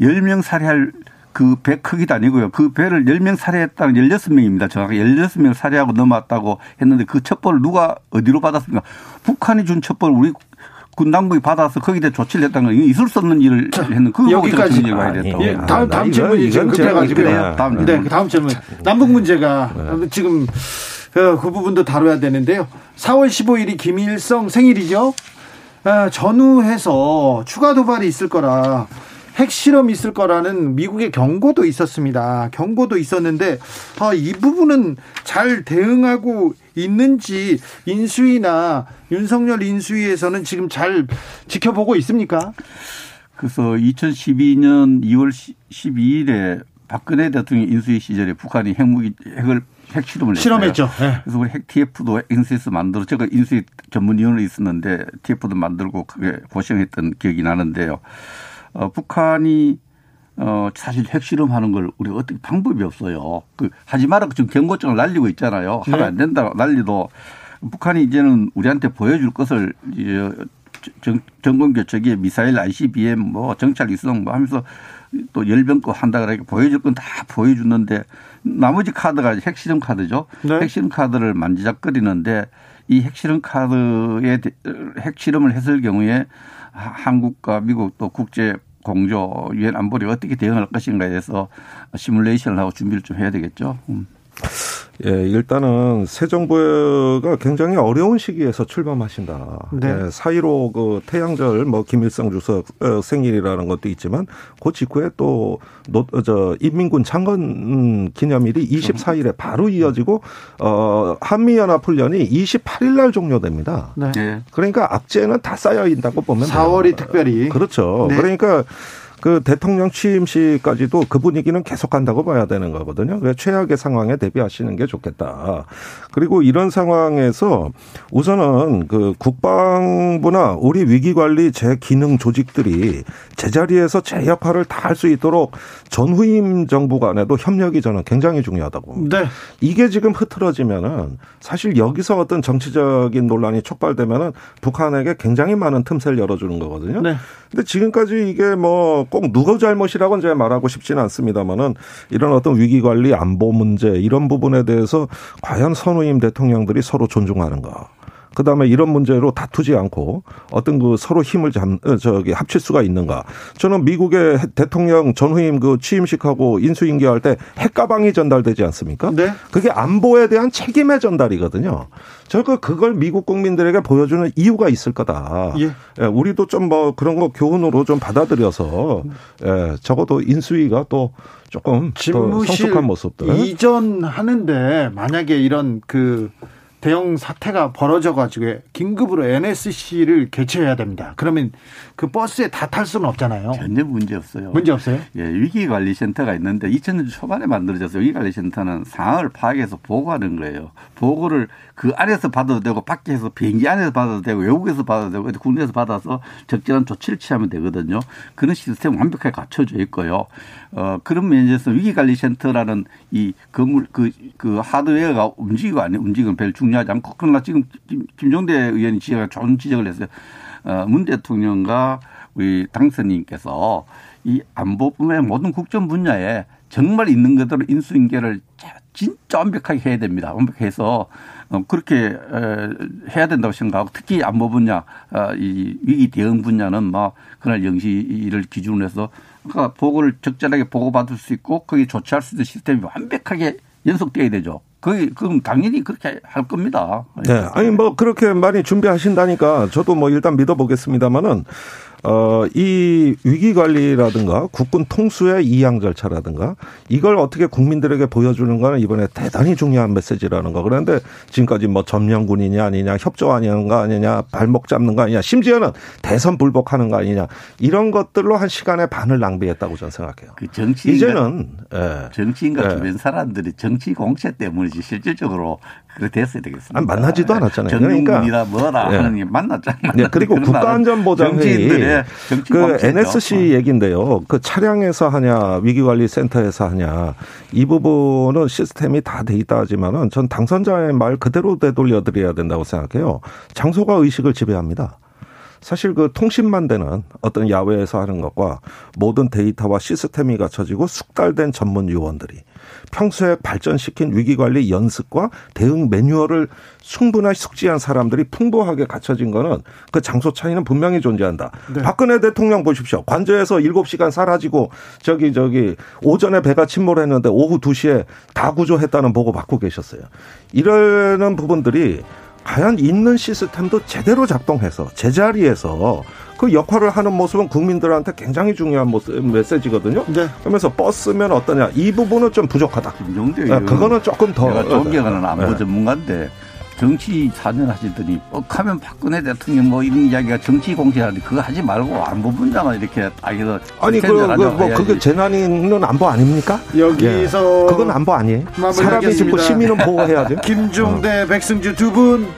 10명 살해할 그 배 크기도 아니고요. 그 배를 10명 살해했다는 16명입니다. 정확히 16명 살해하고 넘어왔다고 했는데 그 첩보를 누가 어디로 받았습니까? 북한이 준 첩보를 우리 군 당국이 받아서 거기에 조치를 했다는 건 있을 수 없는 일을 했는 그 여기까지 가야 됐다. 예, 다음 다음 질문이 지금 급해가지고요. 다음 네, 다음 질문. 남북 문제가 네. 지금 그, 그 부분도 다뤄야 되는데요. 4월 15일이 김일성 생일이죠. 아, 전후해서 추가 도발이 있을 거라 핵실험 있을 거라는 미국의 경고도 있었습니다. 경고도 있었는데 아, 이 부분은 잘 대응하고 있는지 인수위나 윤석열 인수위에서는 지금 잘 지켜보고 있습니까? 그래서 2012년 2월 12일에 박근혜 대통령 인수위 시절에 북한이 핵무기 핵을 핵실험을 실험했죠. 네. 그래서 우리 핵 TF도 인수위에서 만들어 제가 인수위 전문위원회 있었는데 TF도 만들고 그게 고시했던 기억이 나는데요. 어, 북한이 어, 사실 핵실험하는 걸 우리가 어떻게 방법이 없어요. 그, 하지 마라. 지금 경고장을 날리고 있잖아요. 하면 네. 안 된다. 난리도. 북한이 이제는 우리한테 보여줄 것을 이제 정, 정권 교체기에 미사일 ICBM 뭐 정찰 이성 뭐 하면서 또 열병급 한다 그러니까 보여줄 건 다 보여주는데 나머지 카드가 핵실험 카드죠. 네. 핵실험 카드를 만지작거리는데 이 핵실험 카드에 핵실험을 했을 경우에 한국과 미국 또 국제 공조 유엔 안보리 어떻게 대응할 것인가에 대해서 시뮬레이션을 하고 준비를 좀 해야 되겠죠. 음. 예, 일단은 새 정부가 굉장히 어려운 시기에서 출범하신다. 네. 예, 4.15그 태양절 뭐 김일성 주석 어, 생일이라는 것도 있지만 그 직후에 또저 인민군 창건 기념일이 24일에 바로 이어지고 어 한미 연합 훈련이 28일 날 종료됩니다. 네. 그러니까 악재는 다 쌓여 있다고 보면 4월이 돼요. 특별히 그렇죠. 네. 그러니까 그 대통령 취임 시까지도 그 분위기는 계속 간다고 봐야 되는 거거든요. 그래서 최악의 상황에 대비하시는 게 좋겠다. 그리고 이런 상황에서 우선은 그 국방부나 우리 위기관리 제 기능 조직들이 제자리에서 제 역할을 다 할 수 있도록 전후임 정부 간에도 협력이 저는 굉장히 중요하다고. 네. 이게 지금 흐트러지면은 사실 여기서 어떤 정치적인 논란이 촉발되면은 북한에게 굉장히 많은 틈새를 열어주는 거거든요. 네. 근데 지금까지 이게 뭐꼭 누구 잘못이라고는 제가 말하고 싶지는 않습니다만은 이런 어떤 위기 관리 안보 문제 이런 부분에 대해서 과연 선후임 대통령들이 서로 존중하는가. 그 다음에 이런 문제로 다투지 않고 어떤 그 서로 힘을 잠, 어, 저기 합칠 수가 있는가. 저는 미국의 대통령 전후임 그 취임식하고 인수인계할 때 핵가방이 전달되지 않습니까? 네. 그게 안보에 대한 책임의 전달이거든요. 저거 그걸 미국 국민들에게 보여주는 이유가 있을 거다. 예. 예 우리도 좀 뭐 그런 거 교훈으로 좀 받아들여서 예, 적어도 인수위가 또 조금 더 성숙한 모습들 이전 하는데 만약에 이런 그 대형 사태가 벌어져가지고 긴급으로 NSC를 개최해야 됩니다. 그러면 그 버스에 다 탈 수는 없잖아요. 전혀 문제 없어요. 문제 없어요? 예, 위기관리센터가 있는데 2000년 초반에 만들어져서 위기관리센터는 상황을 파악해서 보고하는 거예요. 보고를 그 안에서 받아도 되고 밖에서 비행기 안에서 받아도 되고 외국에서 받아도 되고 국내에서 받아서 적절한 조치를 취하면 되거든요. 그런 시스템 완벽하게 갖춰져 있고요. 어, 그런 면에서 위기관리센터라는 이 건물 그, 그 하드웨어가 움직이고 아니 움직이면 별로 중요하지 않고 그러나 지금 김종대 의원이 지적을 좋은 지적을 했어요. 어, 문 대통령과 우리 당선인께서 이 안보뿐만 모든 국정 분야에 정말 있는 그대로 인수인계를 진짜 완벽하게 해야 됩니다. 완벽해서 어, 그렇게 해야 된다고 생각하고 특히 안보 분야, 어, 이 위기 대응 분야는 막 그날 영시를 기준으로 해서 그러니까 보고를 적절하게 보고받을 수 있고 거기 조치할 수 있는 시스템이 완벽하게 연속돼야 되죠. 거기 그럼 당연히 그렇게 할 겁니다. 네, 아니 뭐 그렇게 많이 준비하신다니까 저도 뭐 일단 믿어보겠습니다만은 어, 이 위기 관리라든가 국군 통수의 이양 절차라든가 이걸 어떻게 국민들에게 보여주는 거는 이번에 대단히 중요한 메시지라는 거. 그런데 지금까지 뭐 점령군이냐 아니냐 협조하는 거 아니냐 발목 잡는 거 아니냐 심지어는 대선 불복하는 거 아니냐 이런 것들로 한 시간의 반을 낭비했다고 저는 생각해요. 그 정치인 이제는 예. 정치인과 예. 주변 사람들이 정치 공채 때문이지 실질적으로 그래 됐어야 되겠습니다. 아니, 만나지도 않았잖아요. 그러니까 뭐라 예. 하는 게 만났잖아요. 네, 그리고 <laughs> 국가안전보장회의 그 NSC 어. 얘기인데요. 그 차량에서 하냐 위기관리센터에서 하냐 이 부분은 시스템이 다 돼 있다 하지만은 전 당선자의 말 그대로 되돌려 드려야 된다고 생각해요. 장소가 의식을 지배합니다. 사실 그 통신만 되는 어떤 야외에서 하는 것과 모든 데이터와 시스템이 갖춰지고 숙달된 전문 요원들이 평소에 발전시킨 위기관리 연습과 대응 매뉴얼을 충분하게 숙지한 사람들이 풍부하게 갖춰진 거는 그 장소 차이는 분명히 존재한다. 네. 박근혜 대통령 보십시오. 관저에서 7시간 사라지고 저기 저기 오전에 배가 침몰했는데 오후 2시에 다 구조했다는 보고 받고 계셨어요. 이러는 부분들이 과연 있는 시스템도 제대로 작동해서 제자리에서 그 역할을 하는 모습은 국민들한테 굉장히 중요한 모습, 메시지거든요. 네. 그러면서 버스면 어떠냐 이 부분은 좀 부족하다. 김종대 네, 그거는 조금 더 내가 존경하는 안보 네. 전문가인데 정치 4년 하시더니 뻑하면 박근혜 대통령 뭐 이런 이야기가 정치 공세하는데 그거 하지 말고 안보 분야만 이렇게 아기서 아니 그, 그, 뭐 그게 재난은 안보 아닙니까? 여기서 예. 그건 안보 아니에요. 사람이 지금 시민은 보호해야죠. 김종대, 어. 백승주 두 분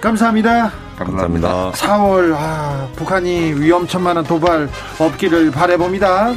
감사합니다. 감사합니다. 4월 아, 북한이 위험천만한 도발 없기를 바래봅니다.